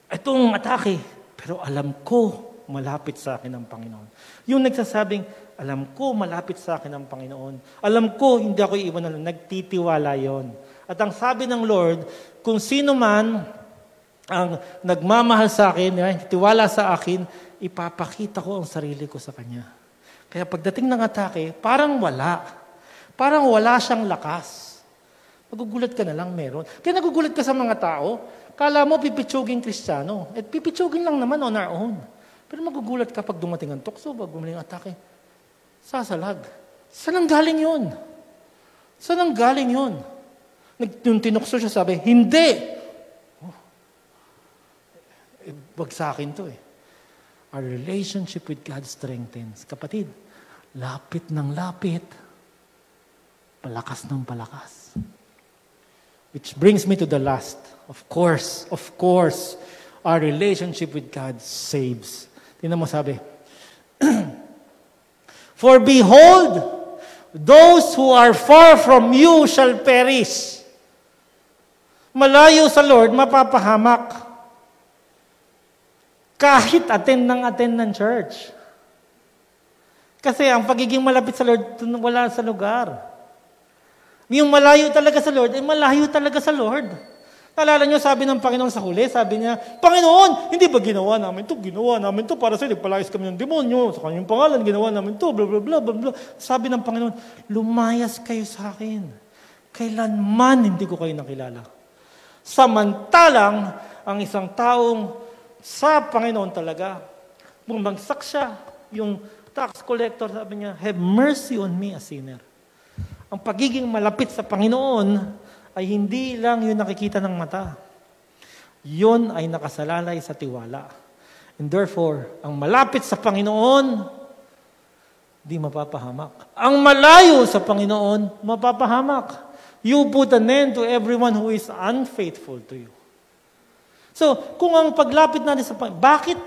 itong atake, pero alam ko malapit sa akin ang Panginoon. Yung nagsasabing, alam ko malapit sa akin ang Panginoon. Alam ko hindi ako iwan na nagtitiwala yon. At ang sabi ng Lord, kung sino man ang nagmamahal sa akin, tiwala sa akin, ipapakita ko ang sarili ko sa Kanya. Kaya pagdating ng atake, parang wala. Parang wala siyang lakas. Magugulat ka na lang meron. Kaya nagugulat ka sa mga tao, kala mo pipitsuging kristyano. At pipitsugin lang naman on our own. Pero magugulat ka pag dumating ang tukso, pag gumaling atake. Sasalag. Saan ang galing yun? Saan ang galing yun? Yung tinukso siya, sabi, hindi! Oh. Eh, wag sa akin to eh. Our relationship with God strengthens. Kapatid, lapit ng lapit, palakas ng palakas. Which brings me to the last. Of course, of course, our relationship with God saves. Tingnan mo sabi, For behold, those who are far from you shall perish. Malayo sa Lord, mapapahamak. Kahit attend ng attend ng church. Kasi ang pagiging malapit sa Lord, wala sa lugar. Yung malayo talaga sa Lord, eh malayo talaga sa Lord. Naalala niyo, sabi ng Panginoon sa huli, sabi niya, Panginoon, hindi ba ginawa namin to? Ginawa namin to para sa nagpalayas kami ng demonyo. Sa kanyang pangalan, ginawa namin to, bla bla bla bla bla. Sabi ng Panginoon, lumayas kayo sa akin. Kailanman hindi ko kayo nakilala. Samantalang, ang isang taong sa Panginoon talaga, bumagsak siya, yung tax collector, sabi niya, have mercy on me, a sinner. Ang pagiging malapit sa Panginoon ay hindi lang yung nakikita ng mata. Yun ay nakasalalay sa tiwala. And therefore, ang malapit sa Panginoon, di mapapahamak. Ang malayo sa Panginoon, mapapahamak. You put an end to everyone who is unfaithful to you. So, kung ang paglapit natin sa Panginoon, bakit,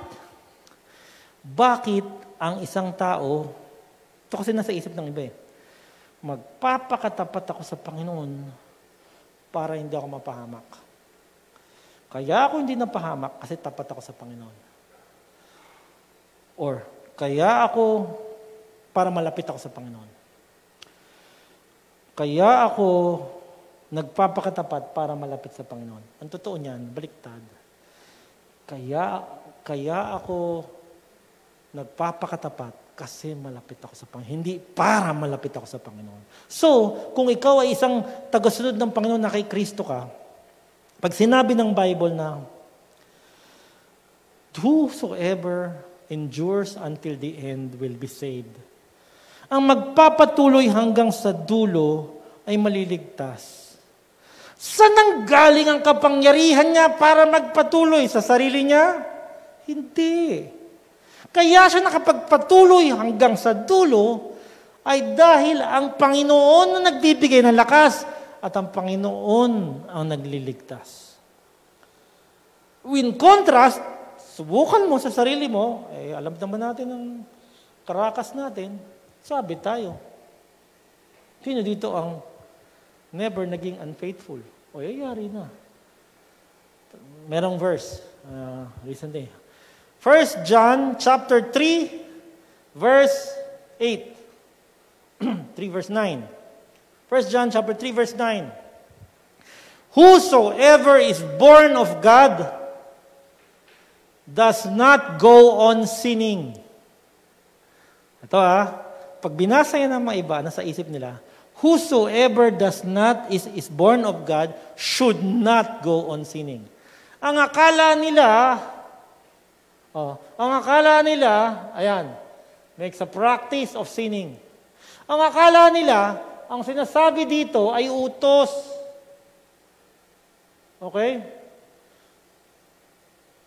bakit ang isang tao, ito kasi nasa isip ng iba eh, magpapakatapat ako sa Panginoon para hindi ako mapahamak. Kaya ako hindi napahamak kasi tapat ako sa Panginoon. Or, kaya ako para malapit ako sa Panginoon. Kaya ako nagpapakatapat para malapit sa Panginoon. Ang totoo niyan, baliktad. Kaya, kaya ako nagpapakatapat kasi malapit ako sa Panginoon. Hindi para malapit ako sa Panginoon. So, kung ikaw ay isang tagasunod ng Panginoon na kay Kristo ka, pag sinabi ng Bible na, Whosoever endures until the end will be saved. Ang magpapatuloy hanggang sa dulo ay maliligtas. Saan ang galing ang kapangyarihan niya para magpatuloy? Sa sarili niya? Hindi. Kaya siya nakapagpatuloy hanggang sa dulo ay dahil ang Panginoon na nagbibigay ng lakas at ang Panginoon ang nagliligtas. In contrast, subukan mo sa sarili mo, eh, alam naman natin ang karakas natin, sabi tayo. Sino dito ang never naging unfaithful? O yayari na. Merong verse uh, recently. 1 John chapter 3 verse 8. 3 verse 9. 1 John chapter 3 verse 9. Whosoever is born of God does not go on sinning. Ito ah, pag binasa yan ng mga iba, nasa isip nila, whosoever does not, is, is born of God, should not go on sinning. Ang akala nila, oh, ang akala nila, ayan, makes a practice of sinning. Ang akala nila, ang sinasabi dito ay utos. Okay?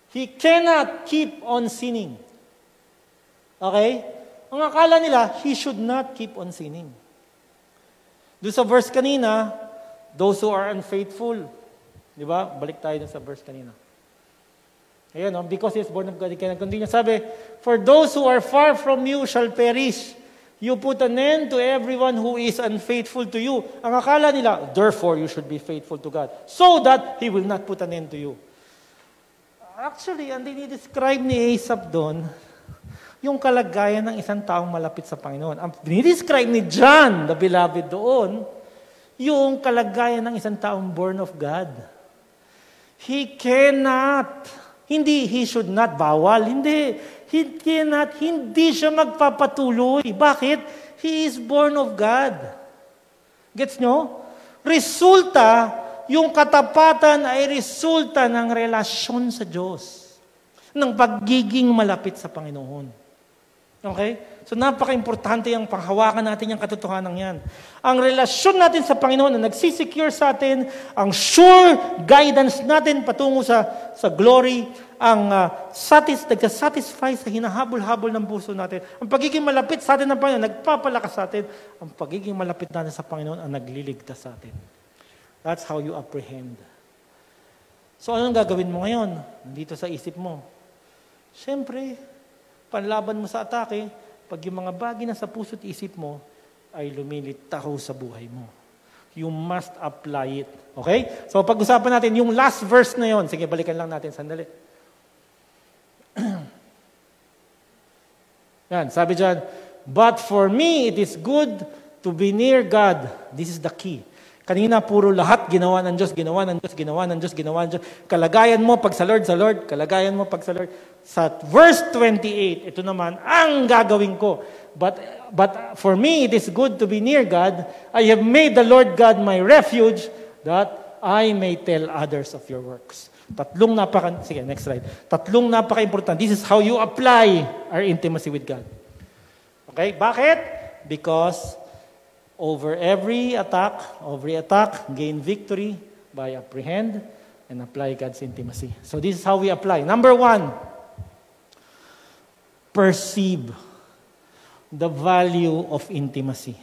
He cannot keep on sinning. Okay? Ang akala nila, he should not keep on sinning. Doon sa verse kanina, those who are unfaithful. Di ba? Balik tayo sa verse kanina. Ayan, no? because he is born of God, he cannot continue. Sabi, For those who are far from you shall perish. You put an end to everyone who is unfaithful to you. Ang akala nila, therefore you should be faithful to God. So that He will not put an end to you. Actually, ang dinidescribe ni Asaph doon, yung kalagayan ng isang taong malapit sa Panginoon. Ang dinidescribe ni John, the beloved doon, yung kalagayan ng isang taong born of God. He cannot, hindi he should not, bawal, hindi. He cannot, hindi siya magpapatuloy. Bakit? He is born of God. Gets nyo? Resulta, yung katapatan ay resulta ng relasyon sa Diyos. Ng pagiging malapit sa Panginoon. Okay? So napaka-importante yung panghawakan natin yung katotohanan yan. Ang relasyon natin sa Panginoon na nagsisecure sa atin, ang sure guidance natin patungo sa, sa glory, ang uh, satis, nagsasatisfy sa hinahabol-habol ng puso natin. Ang pagiging malapit sa atin ng Panginoon, nagpapalakas sa atin. Ang pagiging malapit natin sa Panginoon, ang nagliligtas sa atin. That's how you apprehend. So anong gagawin mo ngayon? Dito sa isip mo. Siyempre, panlaban mo sa atake, pag yung mga bagay na sa puso't isip mo ay lumilitaw sa buhay mo. You must apply it. Okay? So pag-usapan natin yung last verse na yon. Sige, balikan lang natin sandali. Yan, sabi dyan, But for me, it is good to be near God. This is the key. Kanina, puro lahat ginawa ng Diyos, ginawa ng Diyos, ginawa ng Diyos, ginawa ng Diyos. Kalagayan mo pag sa Lord, sa Lord. Kalagayan mo pag sa Lord. Sa verse 28, ito naman, ang gagawin ko. But, but for me, it is good to be near God. I have made the Lord God my refuge that I may tell others of your works. Tatlong napaka, sige, next slide. Tatlong napaka-important. This is how you apply our intimacy with God. Okay, bakit? Because over every attack, every attack, gain victory by apprehend and apply God's intimacy. So this is how we apply. Number one, perceive the value of intimacy.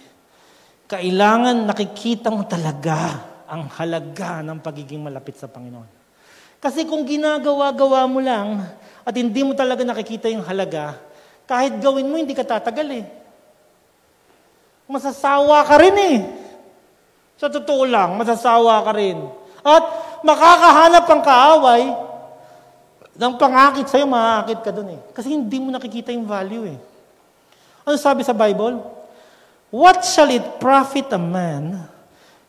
Kailangan nakikita mo talaga ang halaga ng pagiging malapit sa Panginoon. Kasi kung ginagawa-gawa mo lang at hindi mo talaga nakikita yung halaga, kahit gawin mo, hindi ka tatagal eh. Masasawa ka rin eh. Sa totoo lang, masasawa ka rin. At makakahanap ang kaaway ng pangakit sa'yo, maakit ka dun eh. Kasi hindi mo nakikita yung value eh. Ano sabi sa Bible? What shall it profit a man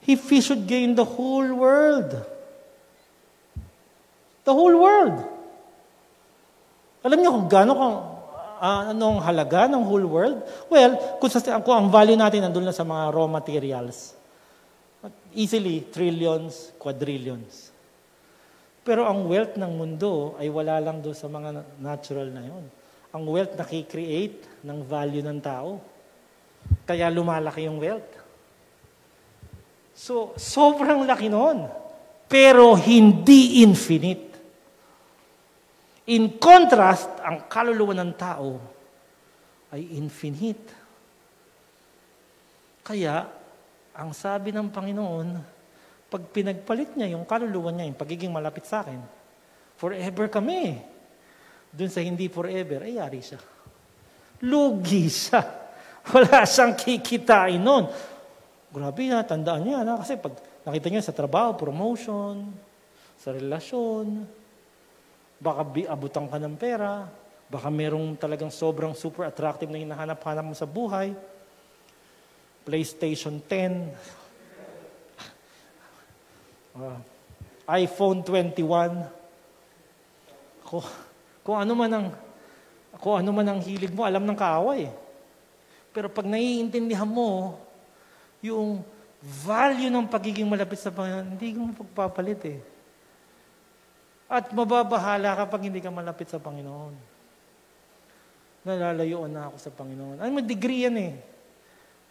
if he should gain the whole world? The whole world. Alam niyo kung gaano kung uh, anong halaga ng whole world? Well, kung, sa, kung ang value natin nandun na sa mga raw materials, easily trillions, quadrillions. Pero ang wealth ng mundo ay wala lang doon sa mga natural na yon. Ang wealth nakikreate ng value ng tao. Kaya lumalaki yung wealth. So, sobrang laki noon. Pero hindi infinite. In contrast, ang kaluluwa ng tao ay infinite. Kaya, ang sabi ng Panginoon, pag pinagpalit niya yung kaluluwa niya, yung pagiging malapit sa akin, forever kami. Doon sa hindi forever, ay yari siya. Lugi siya. Wala siyang kikitain noon. Grabe na, tandaan niya na. Kasi pag nakita niya sa trabaho, promotion, sa relasyon, baka abutan ka ng pera, baka merong talagang sobrang super attractive na hinahanap-hanap mo sa buhay, PlayStation 10, uh, iPhone 21, kung, kung ano man ang kung ano man ang hilig mo, alam ng kaaway. Pero pag naiintindihan mo yung value ng pagiging malapit sa Panginoon, hindi mo pagpapalit eh. At mababahala kapag hindi ka malapit sa Panginoon. Nalalayuan na ako sa Panginoon. Ano degree yan eh.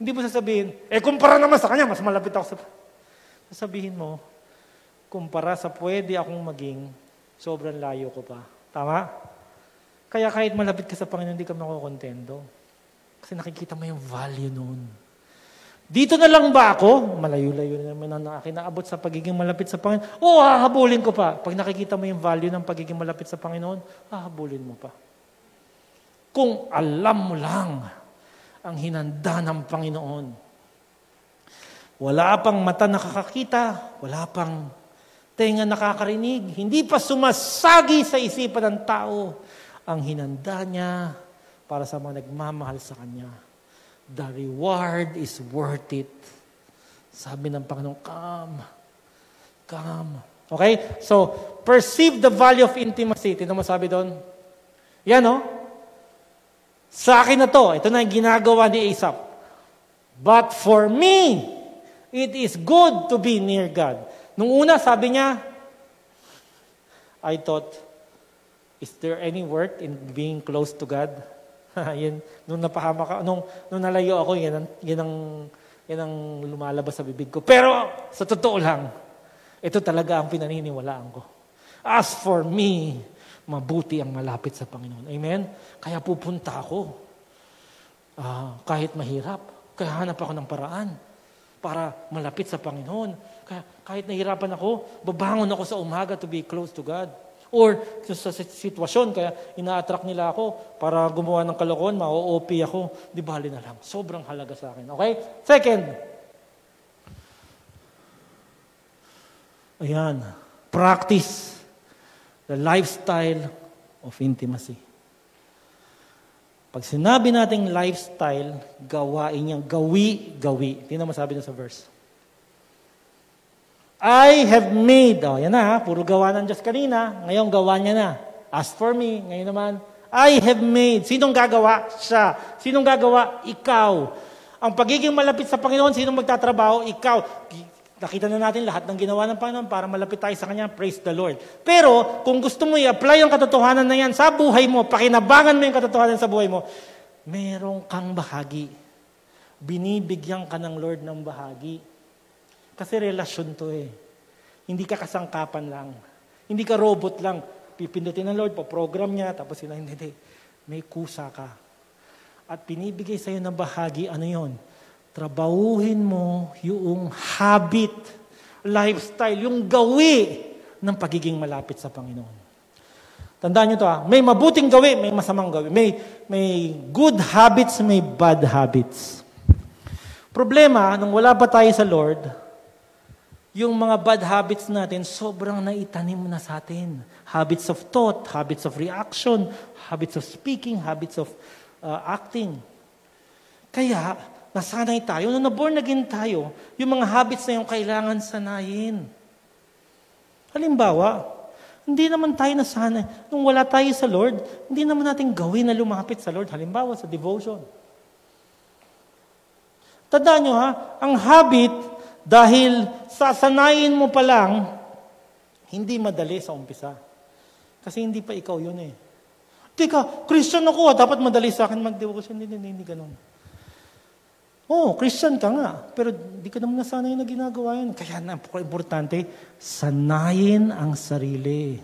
Hindi mo sasabihin, eh kumpara naman sa Kanya, mas malapit ako sa... Sasabihin mo, kumpara sa pwede akong maging, sobrang layo ko pa. Tama? Kaya kahit malapit ka sa Panginoon, hindi ka makukontento. Kasi nakikita mo yung value noon. Dito na lang ba ako? Malayo-layo na naman ang akin naabot sa pagiging malapit sa Panginoon. O, hahabulin ko pa. Pag nakikita mo yung value ng pagiging malapit sa Panginoon, hahabulin mo pa. Kung alam mo lang ang hinanda ng Panginoon. Wala pang mata nakakakita, wala pang tenga nakakarinig, hindi pa sumasagi sa isipan ng tao ang hinanda niya para sa mga nagmamahal sa Kanya The reward is worth it. Sabi ng Panginoon, come. Come. Okay? So, perceive the value of intimacy. Tinan mo sabi doon? Yan, no? Sa akin na to. Ito na yung ginagawa ni Asaph. But for me, it is good to be near God. Nung una, sabi niya, I thought, is there any work in being close to God? yan, nung napahama ka, nung, nung nalayo ako, yan ang, yan, ang, yan ang lumalabas sa bibig ko. Pero, sa totoo lang, ito talaga ang pinaniniwalaan ko. As for me, mabuti ang malapit sa Panginoon. Amen? Kaya pupunta ako. Uh, kahit mahirap. Kaya hanap ako ng paraan para malapit sa Panginoon. Kaya kahit nahirapan ako, babangon ako sa umaga to be close to God. Or sa sitwasyon, kaya ina-attract nila ako para gumawa ng kalokohan, ma-OP ako, di bali na lang. Sobrang halaga sa akin. Okay? Second, ayan, practice the lifestyle of intimacy. Pag sinabi nating lifestyle, gawain niyang gawi, gawi. Tingnan mo sabi sa verse. I have made, oh, yan na ha, puro gawa ng Diyos kanina, ngayon gawa niya na. As for me, ngayon naman, I have made. Sinong gagawa? Siya. Sinong gagawa? Ikaw. Ang pagiging malapit sa Panginoon, sinong magtatrabaho? Ikaw. Nakita na natin lahat ng ginawa ng Panginoon para malapit tayo sa Kanya. Praise the Lord. Pero, kung gusto mo i-apply yung katotohanan na yan sa buhay mo, pakinabangan mo yung katotohanan sa buhay mo, meron kang bahagi. Binibigyan ka ng Lord ng bahagi. Kasi relasyon to eh. Hindi ka kasangkapan lang. Hindi ka robot lang. Pipindutin ng Lord, pa-program niya, tapos sila, hindi, hindi. May kusa ka. At pinibigay sa'yo ng bahagi, ano yon? Trabahuhin mo yung habit, lifestyle, yung gawi ng pagiging malapit sa Panginoon. Tandaan nyo to ha, may mabuting gawi, may masamang gawi. May, may good habits, may bad habits. Problema, nung wala pa tayo sa Lord, yung mga bad habits natin, sobrang naitanim na sa atin. Habits of thought, habits of reaction, habits of speaking, habits of uh, acting. Kaya, nasanay tayo. Nung naborn again tayo, yung mga habits na yung kailangan sanayin. Halimbawa, hindi naman tayo nasanay. Nung wala tayo sa Lord, hindi naman natin gawin na lumapit sa Lord. Halimbawa, sa devotion. Tandaan nyo ha, ang habit, dahil sasanayin mo pa lang, hindi madali sa umpisa. Kasi hindi pa ikaw yun eh. Teka, Christian ako, dapat madali sa akin mag-devotion. Hindi, hindi, hindi, ganun. oh, Christian ka nga, pero di ka naman nasanay na ginagawa yun. Kaya napaka-importante, sanayin ang sarili.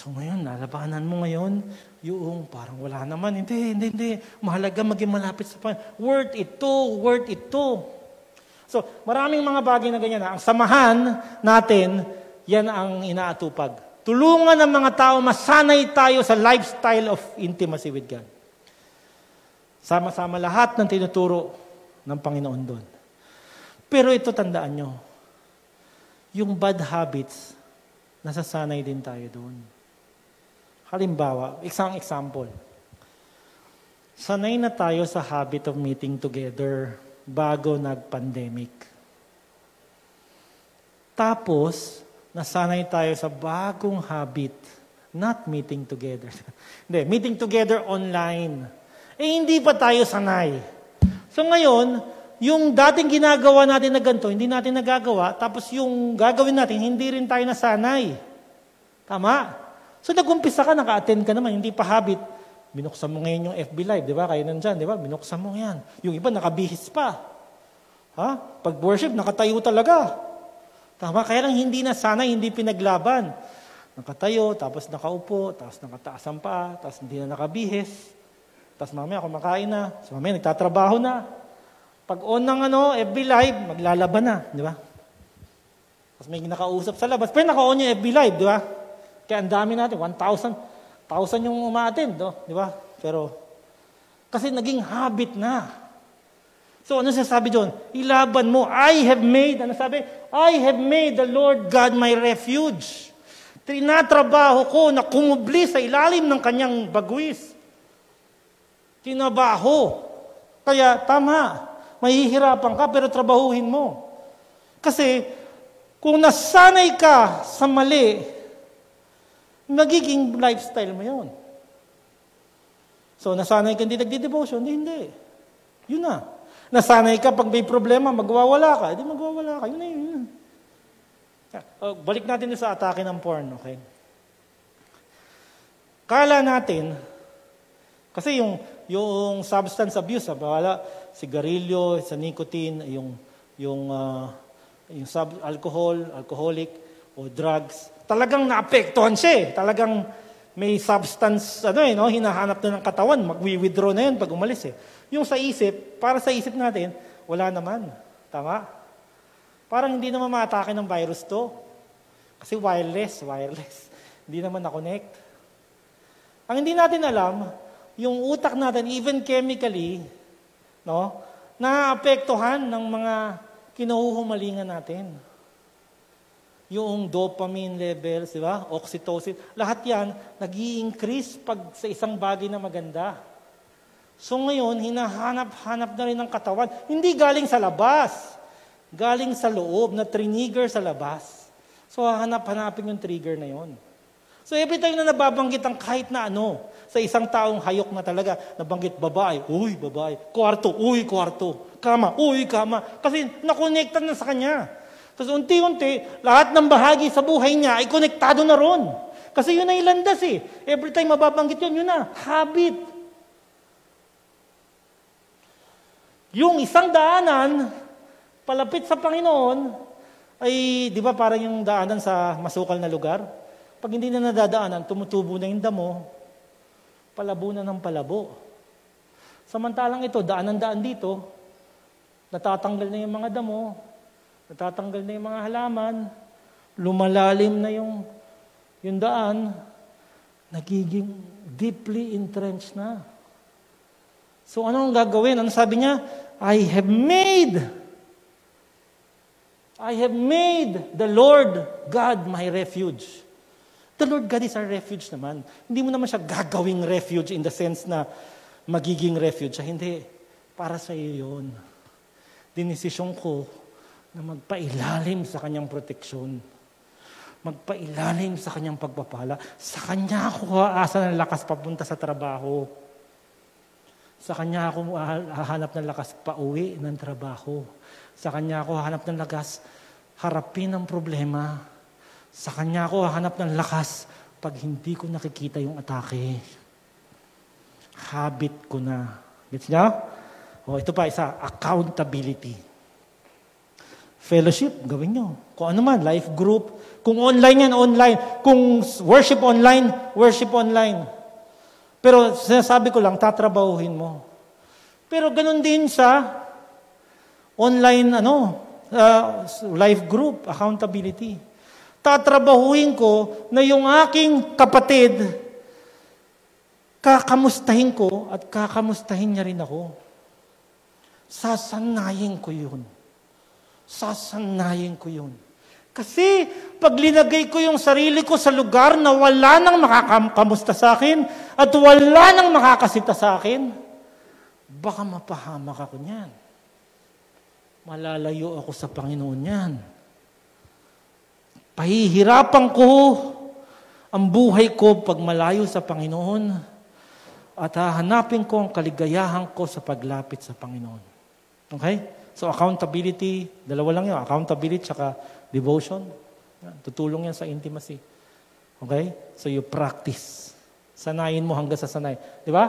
So ngayon, lalabanan mo ngayon, yung parang wala naman. Hindi, hindi, hindi. Mahalaga maging malapit sa Panginoon. Worth ito, worth ito. So, maraming mga bagay na ganyan. Ang samahan natin, yan ang inaatupag. Tulungan ng mga tao, masanay tayo sa lifestyle of intimacy with God. Sama-sama lahat ng tinuturo ng Panginoon doon. Pero ito tandaan nyo, yung bad habits, nasasanay din tayo doon. Halimbawa, isang example. Sanay na tayo sa habit of meeting together bago nag-pandemic. Tapos, nasanay tayo sa bagong habit, not meeting together. Hindi, meeting together online eh, hindi pa tayo sanay. So ngayon, yung dating ginagawa natin na ganito, hindi natin nagagawa, tapos yung gagawin natin, hindi rin tayo nasanay. Tama? So nag-umpisa ka, naka-attend ka naman, hindi pa habit. Binuksan mo ngayon yung FB Live, di ba? Kayo nandyan, di ba? Binuksan mo yan. Yung iba, nakabihis pa. Ha? Pag worship, nakatayo talaga. Tama? Kaya lang hindi na sana, hindi pinaglaban. Nakatayo, tapos nakaupo, tapos nakataas ang paa, tapos hindi na nakabihis. Tapos mamaya kumakain na. So mamaya nagtatrabaho na. Pag on ng ano, FB Live, maglalaban na. Di ba? Tapos may nakausap sa labas. Pero naka-on yung FB Live, di ba? Kaya ang dami natin, 1,000. 1,000 yung umaattend, no? di ba? Pero, kasi naging habit na. So ano sabi doon? Ilaban mo. I have made, ano sabi? I have made the Lord God my refuge. Trinatrabaho ko na kumubli sa ilalim ng kanyang bagwis. Tinabaho. Kaya tama, mahihirapan ka pero trabahuhin mo. Kasi kung nasanay ka sa mali, magiging lifestyle mo yon. So, nasanay ka hindi nagdi-devotion, hindi, hindi. Yun na. Nasanay ka pag may problema, magwawala ka, hindi magwawala ka. Yun na yun. Uh, balik natin sa atake ng porn, okay? Kala natin, kasi yung yung substance abuse, bawala, sigarilyo, sa nicotine, yung, yung, uh, yung sub, alcohol, alcoholic, o drugs, talagang naapektuhan siya eh. Talagang may substance, ano eh, no? hinahanap na ng katawan, magwi-withdraw na yun pag umalis eh. Yung sa isip, para sa isip natin, wala naman. Tama? Parang hindi naman maatake ng virus to. Kasi wireless, wireless. Hindi naman na-connect. Ang hindi natin alam, yung utak natin, even chemically, no, naapektuhan ng mga kinuhumalingan natin. Yung dopamine levels, di ba? Oxytocin, lahat yan nag increase pag sa isang bagay na maganda. So ngayon, hinahanap-hanap na rin ng katawan. Hindi galing sa labas. Galing sa loob, na trigger sa labas. So hahanap-hanapin yung trigger na yon. So every time na nababanggit ang kahit na ano, sa isang taong hayok na talaga, nabanggit babae, uy, babae, kwarto, uy, kwarto, kama, uy, kama. Kasi nakonekta na sa kanya. Tapos unti-unti, lahat ng bahagi sa buhay niya ay konektado na ron. Kasi yun ay landas eh. Every time mababanggit yun, yun na, habit. Yung isang daanan, palapit sa Panginoon, ay, di ba parang yung daanan sa masukal na lugar? Pag hindi na nadadaanan, tumutubo na yung damo, palabo na ng palabo. Samantalang ito, daan ng daan dito, natatanggal na yung mga damo, natatanggal na yung mga halaman, lumalalim na yung, yung daan, nagiging deeply entrenched na. So ano ang gagawin? Ano sabi niya? I have made I have made the Lord God my refuge. The Lord God is our refuge naman. Hindi mo naman siya gagawing refuge in the sense na magiging refuge siya. Hindi. Para sa iyo yun. Dinesisyon ko na magpailalim sa kanyang proteksyon. Magpailalim sa kanyang pagpapala. Sa kanya ako aasa ng lakas papunta sa trabaho. Sa kanya ako hahanap ng lakas pauwi ng trabaho. Sa Kanya ako hanap ng lakas, harapin ang problema. Sa Kanya ako hanap ng lakas pag hindi ko nakikita yung atake. Habit ko na. Gets niya? O, ito pa isa, accountability. Fellowship, gawin nyo. Kung ano man, life group. Kung online yan, online. Kung worship online, worship online. Pero sinasabi ko lang, tatrabahuhin mo. Pero ganun din sa online ano, uh, life group, accountability. Tatrabahuin ko na yung aking kapatid, kakamustahin ko at kakamustahin niya rin ako. Sasanayin ko yun. Sasanayin ko yun. Kasi pag linagay ko yung sarili ko sa lugar na wala nang makakamusta sa akin at wala nang makakasita sa akin, baka mapahamak ako niyan malalayo ako sa Panginoon yan. Pahihirapan ko ang buhay ko pag malayo sa Panginoon at hahanapin ko ang kaligayahan ko sa paglapit sa Panginoon. Okay? So accountability, dalawa lang yun. Accountability tsaka devotion. Tutulong yan sa intimacy. Okay? So you practice. Sanayin mo hanggang sa sanay. Di ba?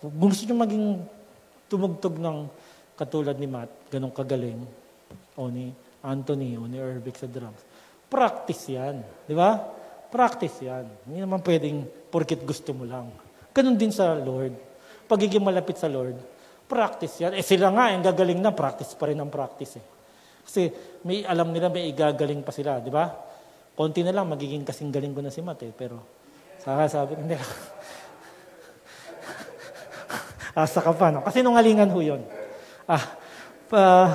Kung gusto nyo maging tumugtog ng katulad ni Matt, ganong kagaling, o ni Anthony, o ni Ervic sa drums. Practice yan. Di ba? Practice yan. Hindi naman pwedeng porkit gusto mo lang. Ganon din sa Lord. Pagiging malapit sa Lord, practice yan. Eh sila nga, yung gagaling na, practice pa rin ang practice eh. Kasi may alam nila may igagaling pa sila, di ba? Konti na lang, magiging kasing galing ko na si Matt eh. Pero, saka sabi, lang. Asa ka pa, no? Kasi nungalingan ho yun. Ah, pa,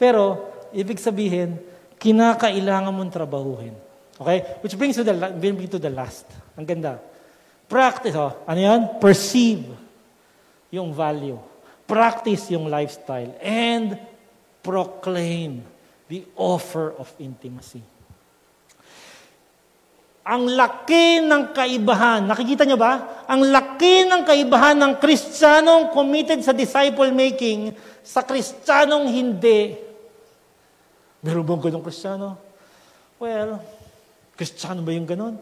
pero, ibig sabihin, kinakailangan mong trabahuhin. Okay? Which brings to the, brings to the last. Ang ganda. Practice, oh, ano yan? Perceive yung value. Practice yung lifestyle. And proclaim the offer of intimacy. Ang laki ng kaibahan. Nakikita niyo ba? Ang laki ng kaibahan ng Kristiyanong committed sa disciple making sa Kristiyanong hindi. Meron bang ganong Kristiyano? Well, Kristiyano ba yung ganon?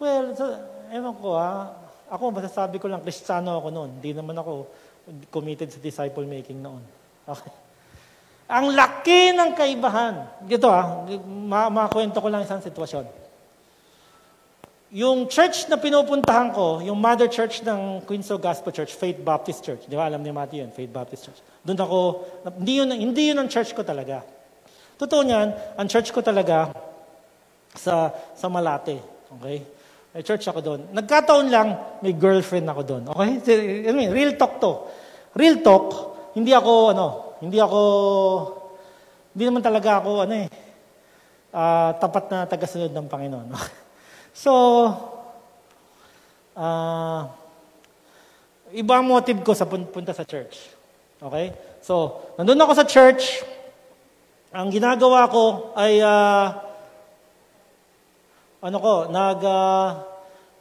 Well, so, ewan ko ha. Ako, masasabi ko lang, Kristiyano ako noon. Hindi naman ako committed sa disciple making noon. Okay. Ang laki ng kaibahan. Ito ha, makakwento ko lang isang sitwasyon. Yung church na pinupuntahan ko, yung mother church ng Queens Gospel Church, Faith Baptist Church. Di ba? Alam ni Matthew yun, Faith Baptist Church. Doon ako, hindi yun, hindi yun ang church ko talaga. Totoo niyan, ang church ko talaga sa, sa Malate. Okay? May church ako doon. Nagkataon lang, may girlfriend ako doon. Okay? I mean, real talk to. Real talk, hindi ako, ano, hindi ako, hindi naman talaga ako, ano eh, uh, tapat na tagasunod ng Panginoon. So, uh, iba ang motive ko sa punta sa church. Okay? So, nandun ako sa church. Ang ginagawa ko ay, uh, ano ko, nag, uh,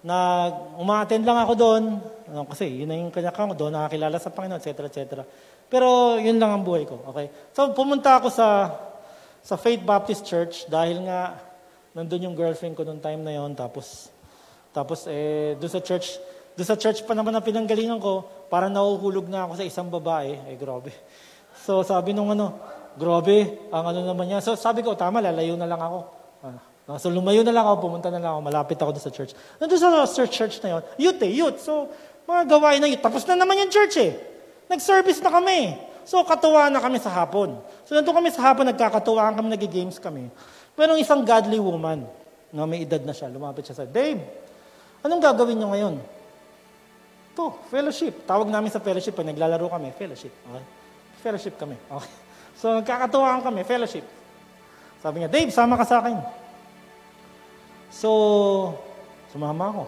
nag, umaattend lang ako doon. Ano, kasi yun na yung kanya ko doon, nakakilala sa Panginoon, etc., etc. Pero yun lang ang buhay ko. Okay? So, pumunta ako sa sa Faith Baptist Church dahil nga nandun yung girlfriend ko noong time na yon tapos tapos eh doon sa church doon sa church pa naman na pinanggalingan ko para nahuhulog na ako sa isang babae eh grabe so sabi nung ano grabe ang ano naman niya so sabi ko tama lalayo na lang ako ah, so lumayo na lang ako pumunta na lang ako malapit ako doon sa church nandun sa church, church na yon youth eh youth so mga gawain na youth tapos na naman yung church eh nag-service na kami so katuwa na kami sa hapon so nandun kami sa hapon nagkakatuwaan kami nag-games kami Merong isang godly woman na may edad na siya. Lumapit siya sa, Dave, anong gagawin niyo ngayon? To, fellowship. Tawag namin sa fellowship pag naglalaro kami, fellowship. Okay? Fellowship kami. Okay. So, nagkakatuwaan kami, fellowship. Sabi niya, Dave, sama ka sa akin. So, sumama ako.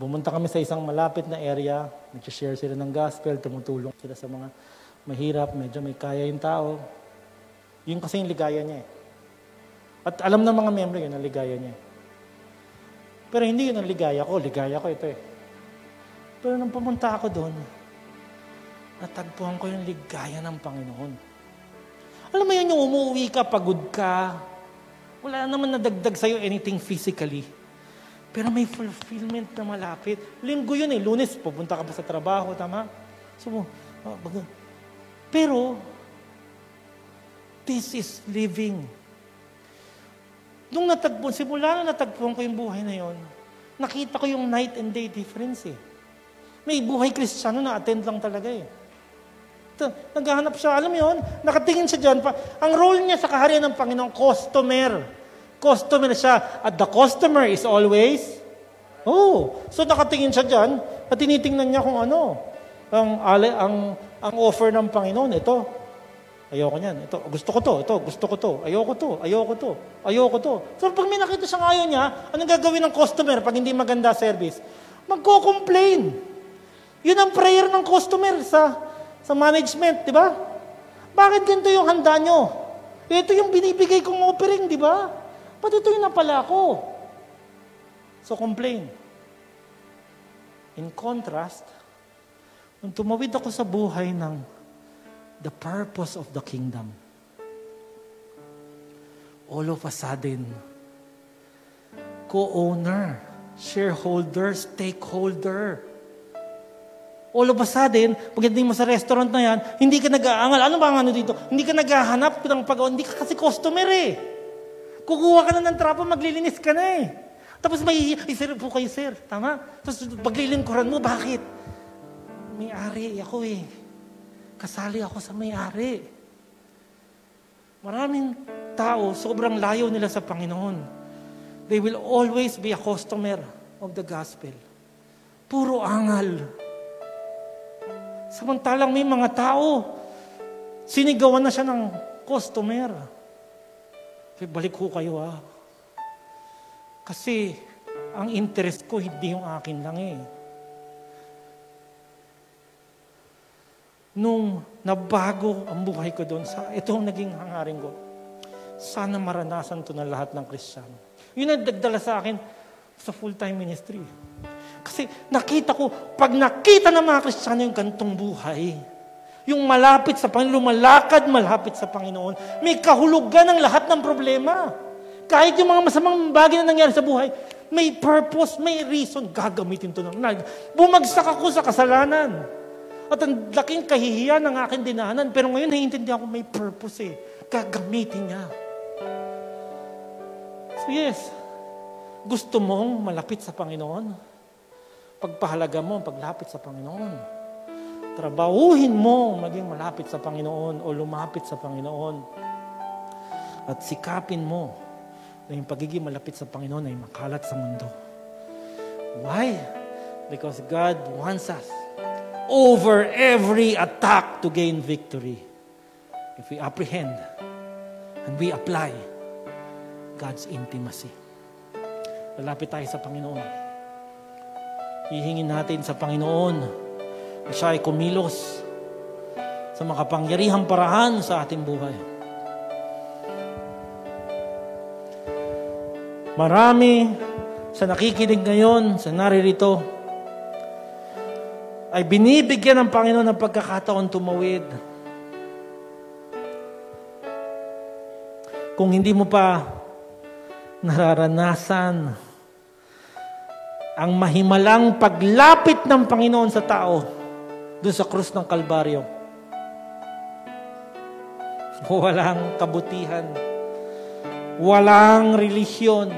Bumunta kami sa isang malapit na area, nag-share sila ng gospel, tumutulong sila sa mga mahirap, medyo may kaya yung tao. Yun kasi yung ligaya niya eh. At alam ng mga member yun ang ligaya niya. Pero hindi yun ang ligaya ko, ligaya ko ito eh. Pero nung pumunta ako doon, natagpuan ko yung ligaya ng Panginoon. Alam mo yun yung umuwi ka, pagod ka, wala naman nadagdag sa'yo anything physically. Pero may fulfillment na malapit. Linggo yun eh, lunes, pupunta ka pa sa trabaho, tama? So, uh, pero, this is living. Nung natagpuan, simula na natagpuan ko yung buhay na yon, nakita ko yung night and day difference eh. May buhay kristyano na attend lang talaga eh. Naghahanap siya, alam yun, nakatingin siya dyan. Pa. Ang role niya sa kaharian ng Panginoon, customer. Customer siya. At the customer is always, oh, so nakatingin siya dyan, at tinitingnan niya kung ano. Ang, ang, ang offer ng Panginoon, ito, ayoko niyan. Ito, gusto ko to, ito, gusto ko to, ayoko to, ayoko to, ayoko to. So pag may nakita siyang ayaw niya, anong gagawin ng customer pag hindi maganda service? Magko-complain. Yun ang prayer ng customer sa sa management, di ba? Bakit ganito yung handa nyo? Ito yung binibigay kong offering, di ba? Ba't ito yung napala ko? So complain. In contrast, nung tumawid ako sa buhay ng the purpose of the kingdom, all of a sudden, co-owner, shareholder, stakeholder, All of a sudden, pagdating mo sa restaurant na yan, hindi ka nag-aangal. Ano ba ang ano dito? Hindi ka naghahanap ng pag Hindi ka kasi customer eh. Kukuha ka na ng trapo, maglilinis ka na eh. Tapos may, ay, sir po kayo, sir. Tama? Tapos paglilingkuran mo, bakit? May-ari ako eh. Kasali ako sa may-ari. Maraming tao, sobrang layo nila sa Panginoon. They will always be a customer of the gospel. Puro angal. Samantalang may mga tao, sinigawan na siya ng customer. Balik ko kayo ah. Kasi ang interest ko hindi yung akin lang eh. Nung nabago ang buhay ko doon, sa, ito ang naging hangarin ko. Sana maranasan to ng lahat ng Kristiyano. Yun ang nagdala sa akin sa full-time ministry. Kasi nakita ko, pag nakita ng mga Kristiyano yung gantong buhay, yung malapit sa Panginoon, lumalakad malapit sa Panginoon, may kahulugan ng lahat ng problema. Kahit yung mga masamang bagay na nangyari sa buhay, may purpose, may reason, gagamitin to ng Bumagsak ako sa kasalanan. At ang laking kahihiyan ng aking dinanan. Pero ngayon, naiintindihan ko may purpose eh. Gagamitin niya. So yes, gusto mong malapit sa Panginoon? Pagpahalaga mo ang paglapit sa Panginoon. Trabahuhin mo maging malapit sa Panginoon o lumapit sa Panginoon. At sikapin mo na yung pagiging malapit sa Panginoon ay makalat sa mundo. Why? Because God wants us over every attack to gain victory. If we apprehend and we apply God's intimacy. Lalapit tayo sa Panginoon. Hihingin natin sa Panginoon na siya ay kumilos sa makapangyarihang parahan sa ating buhay. Marami sa nakikinig ngayon, sa naririto, ay binibigyan ng Panginoon ng pagkakataon tumawid. Kung hindi mo pa nararanasan ang mahimalang paglapit ng Panginoon sa tao doon sa krus ng Kalbaryo. Walang kabutihan. Walang relisyon.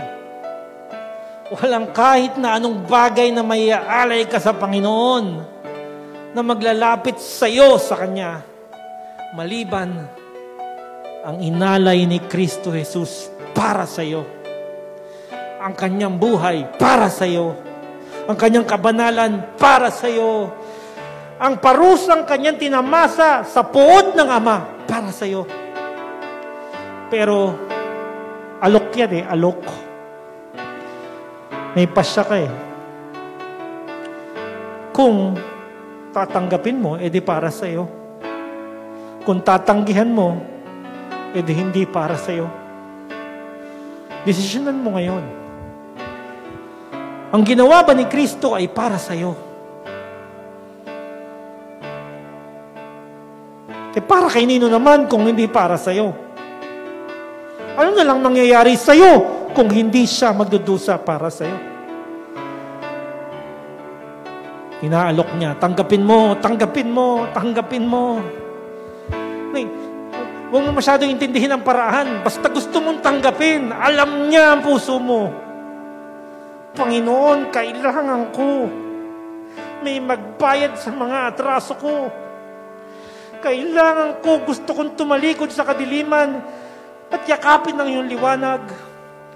Walang kahit na anong bagay na may aalay ka sa Panginoon na maglalapit sa iyo sa Kanya. Maliban ang inalay ni Kristo Jesus para sa iyo. Ang kanyang buhay para sa iyo. Ang kanyang kabanalan para sa iyo. Ang parusang kanyang tinamasa sa puot ng Ama para sa iyo. Pero, alok yan eh, alok. May pasya ka eh. Kung tatanggapin mo, edi para sa iyo. Kung tatanggihan mo, edi hindi para sa iyo. Desisyonan mo ngayon. Ang ginawa ba ni Kristo ay para sa iyo? Eh para kay Nino naman kung hindi para sa iyo? Ano na lang mangyayari sa iyo kung hindi siya magdudusa para sa iyo? Inaalok niya, tanggapin mo, tanggapin mo, tanggapin mo. Huwag mo masyadong intindihin ang paraan. Basta gusto mong tanggapin, alam niya ang puso mo. Panginoon, kailangan ko. May magbayad sa mga atraso ko. Kailangan ko, gusto kong tumalikod sa kadiliman at yakapin ng iyong liwanag.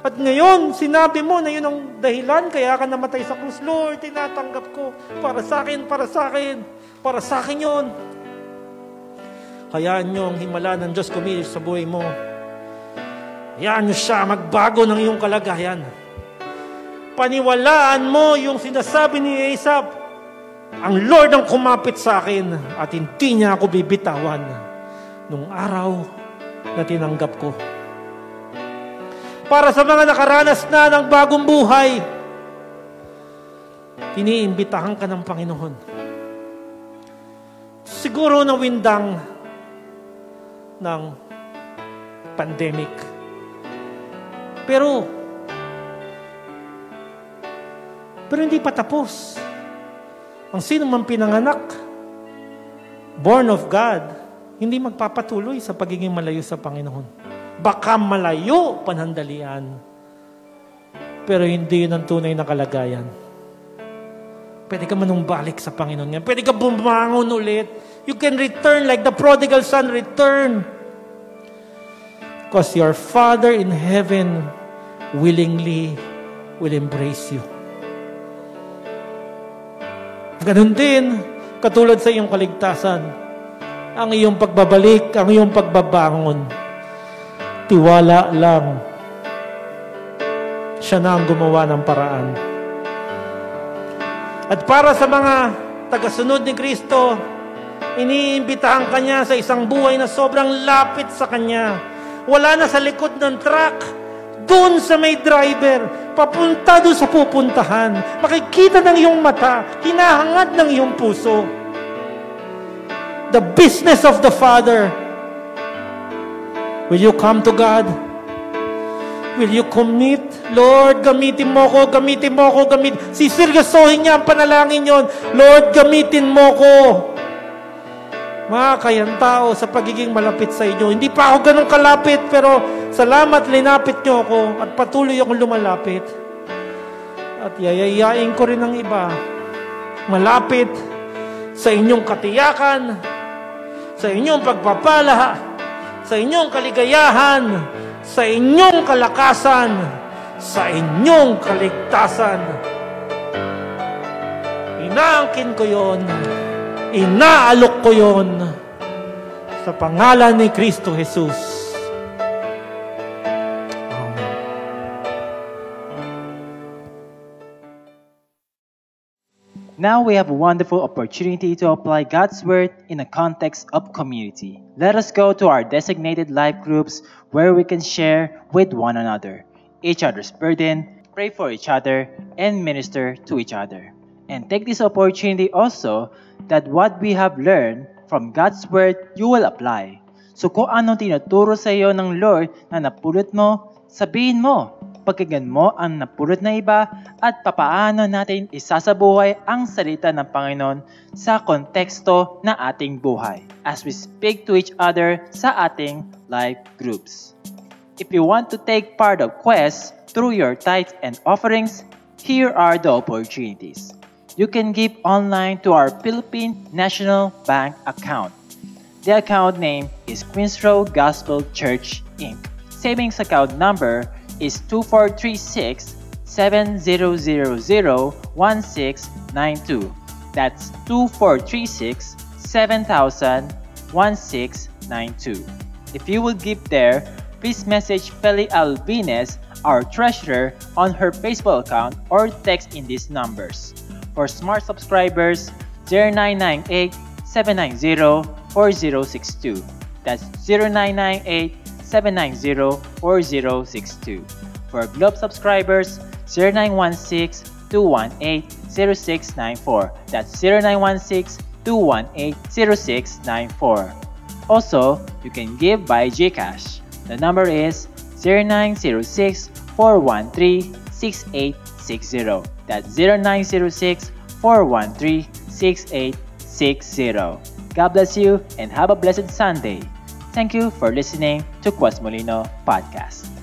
At ngayon, sinabi mo na yun ang dahilan, kaya ka namatay sa krus. Lord, tinatanggap ko. Para sa akin, para sa akin. Para sa akin yun. Hayaan nyo ang himala ng Diyos kumilos sa buhay mo. Hayaan nyo siya magbago ng iyong kalagayan. Paniwalaan mo yung sinasabi ni Asap, ang Lord ang kumapit sa akin at hindi niya ako bibitawan nung araw na tinanggap ko para sa mga nakaranas na ng bagong buhay, iniimbitahan ka ng Panginoon. Siguro na windang ng pandemic. Pero, pero hindi pa tapos. Ang sino man pinanganak, born of God, hindi magpapatuloy sa pagiging malayo sa Panginoon. Baka malayo panandalian. Pero hindi yun ang tunay na kalagayan. Pwede ka manumbalik sa Panginoon ngayon. Pwede ka bumangon ulit. You can return like the prodigal son return. Because your Father in heaven willingly will embrace you. Ganun din, katulad sa iyong kaligtasan, ang iyong pagbabalik, ang iyong pagbabangon Tiwala lang. Siya na ang gumawa ng paraan. At para sa mga tagasunod ni Kristo, iniimbitahan kanya sa isang buhay na sobrang lapit sa kanya. Wala na sa likod ng truck, doon sa may driver, papunta doon sa pupuntahan. Makikita ng iyong mata, hinahangad ng iyong puso. The business of the Father Will you come to God? Will you commit? Lord, gamitin mo ko, gamitin mo ko, gamit. Siseryosohin niya ang panalangin yon. Lord, gamitin mo ko. Mga kayang tao sa pagiging malapit sa inyo. Hindi pa ako ganun kalapit, pero salamat linapit niyo ako at patuloy akong lumalapit. At yayayain ko rin ang iba. Malapit sa inyong katiyakan, sa inyong pagpapala, sa inyong kaligayahan, sa inyong kalakasan, sa inyong kaligtasan. Inaangkin ko yon, inaalok ko yon sa pangalan ni Kristo Jesus. Now we have a wonderful opportunity to apply God's Word in a context of community. Let us go to our designated life groups where we can share with one another, each other's burden, pray for each other, and minister to each other. And take this opportunity also that what we have learned from God's Word, you will apply. So kung anong tinuturo sa iyo ng Lord na napulot mo, sabihin mo, pakinggan mo ang napulot na iba at papaano natin isasabuhay ang salita ng Panginoon sa konteksto na ating buhay as we speak to each other sa ating life groups. If you want to take part of Quest through your tithes and offerings, here are the opportunities. You can give online to our Philippine National Bank account. The account name is Queens Road Gospel Church Inc. Savings account number is 2436 70001692. That's 2436 7000 1692. If you will give there, please message Feli Albines, our treasurer, on her Facebook account or text in these numbers or smart subscribers 0998-790-4062. That's 0998-790-4062. For Globe subscribers 0916-218-0694. That's 0916-218-0694. Also, you can give by GCash. The number is 0906 413 6860. That's 0906 413 6860. God bless you and have a blessed Sunday. Thank you for listening to Quas Molino Podcast.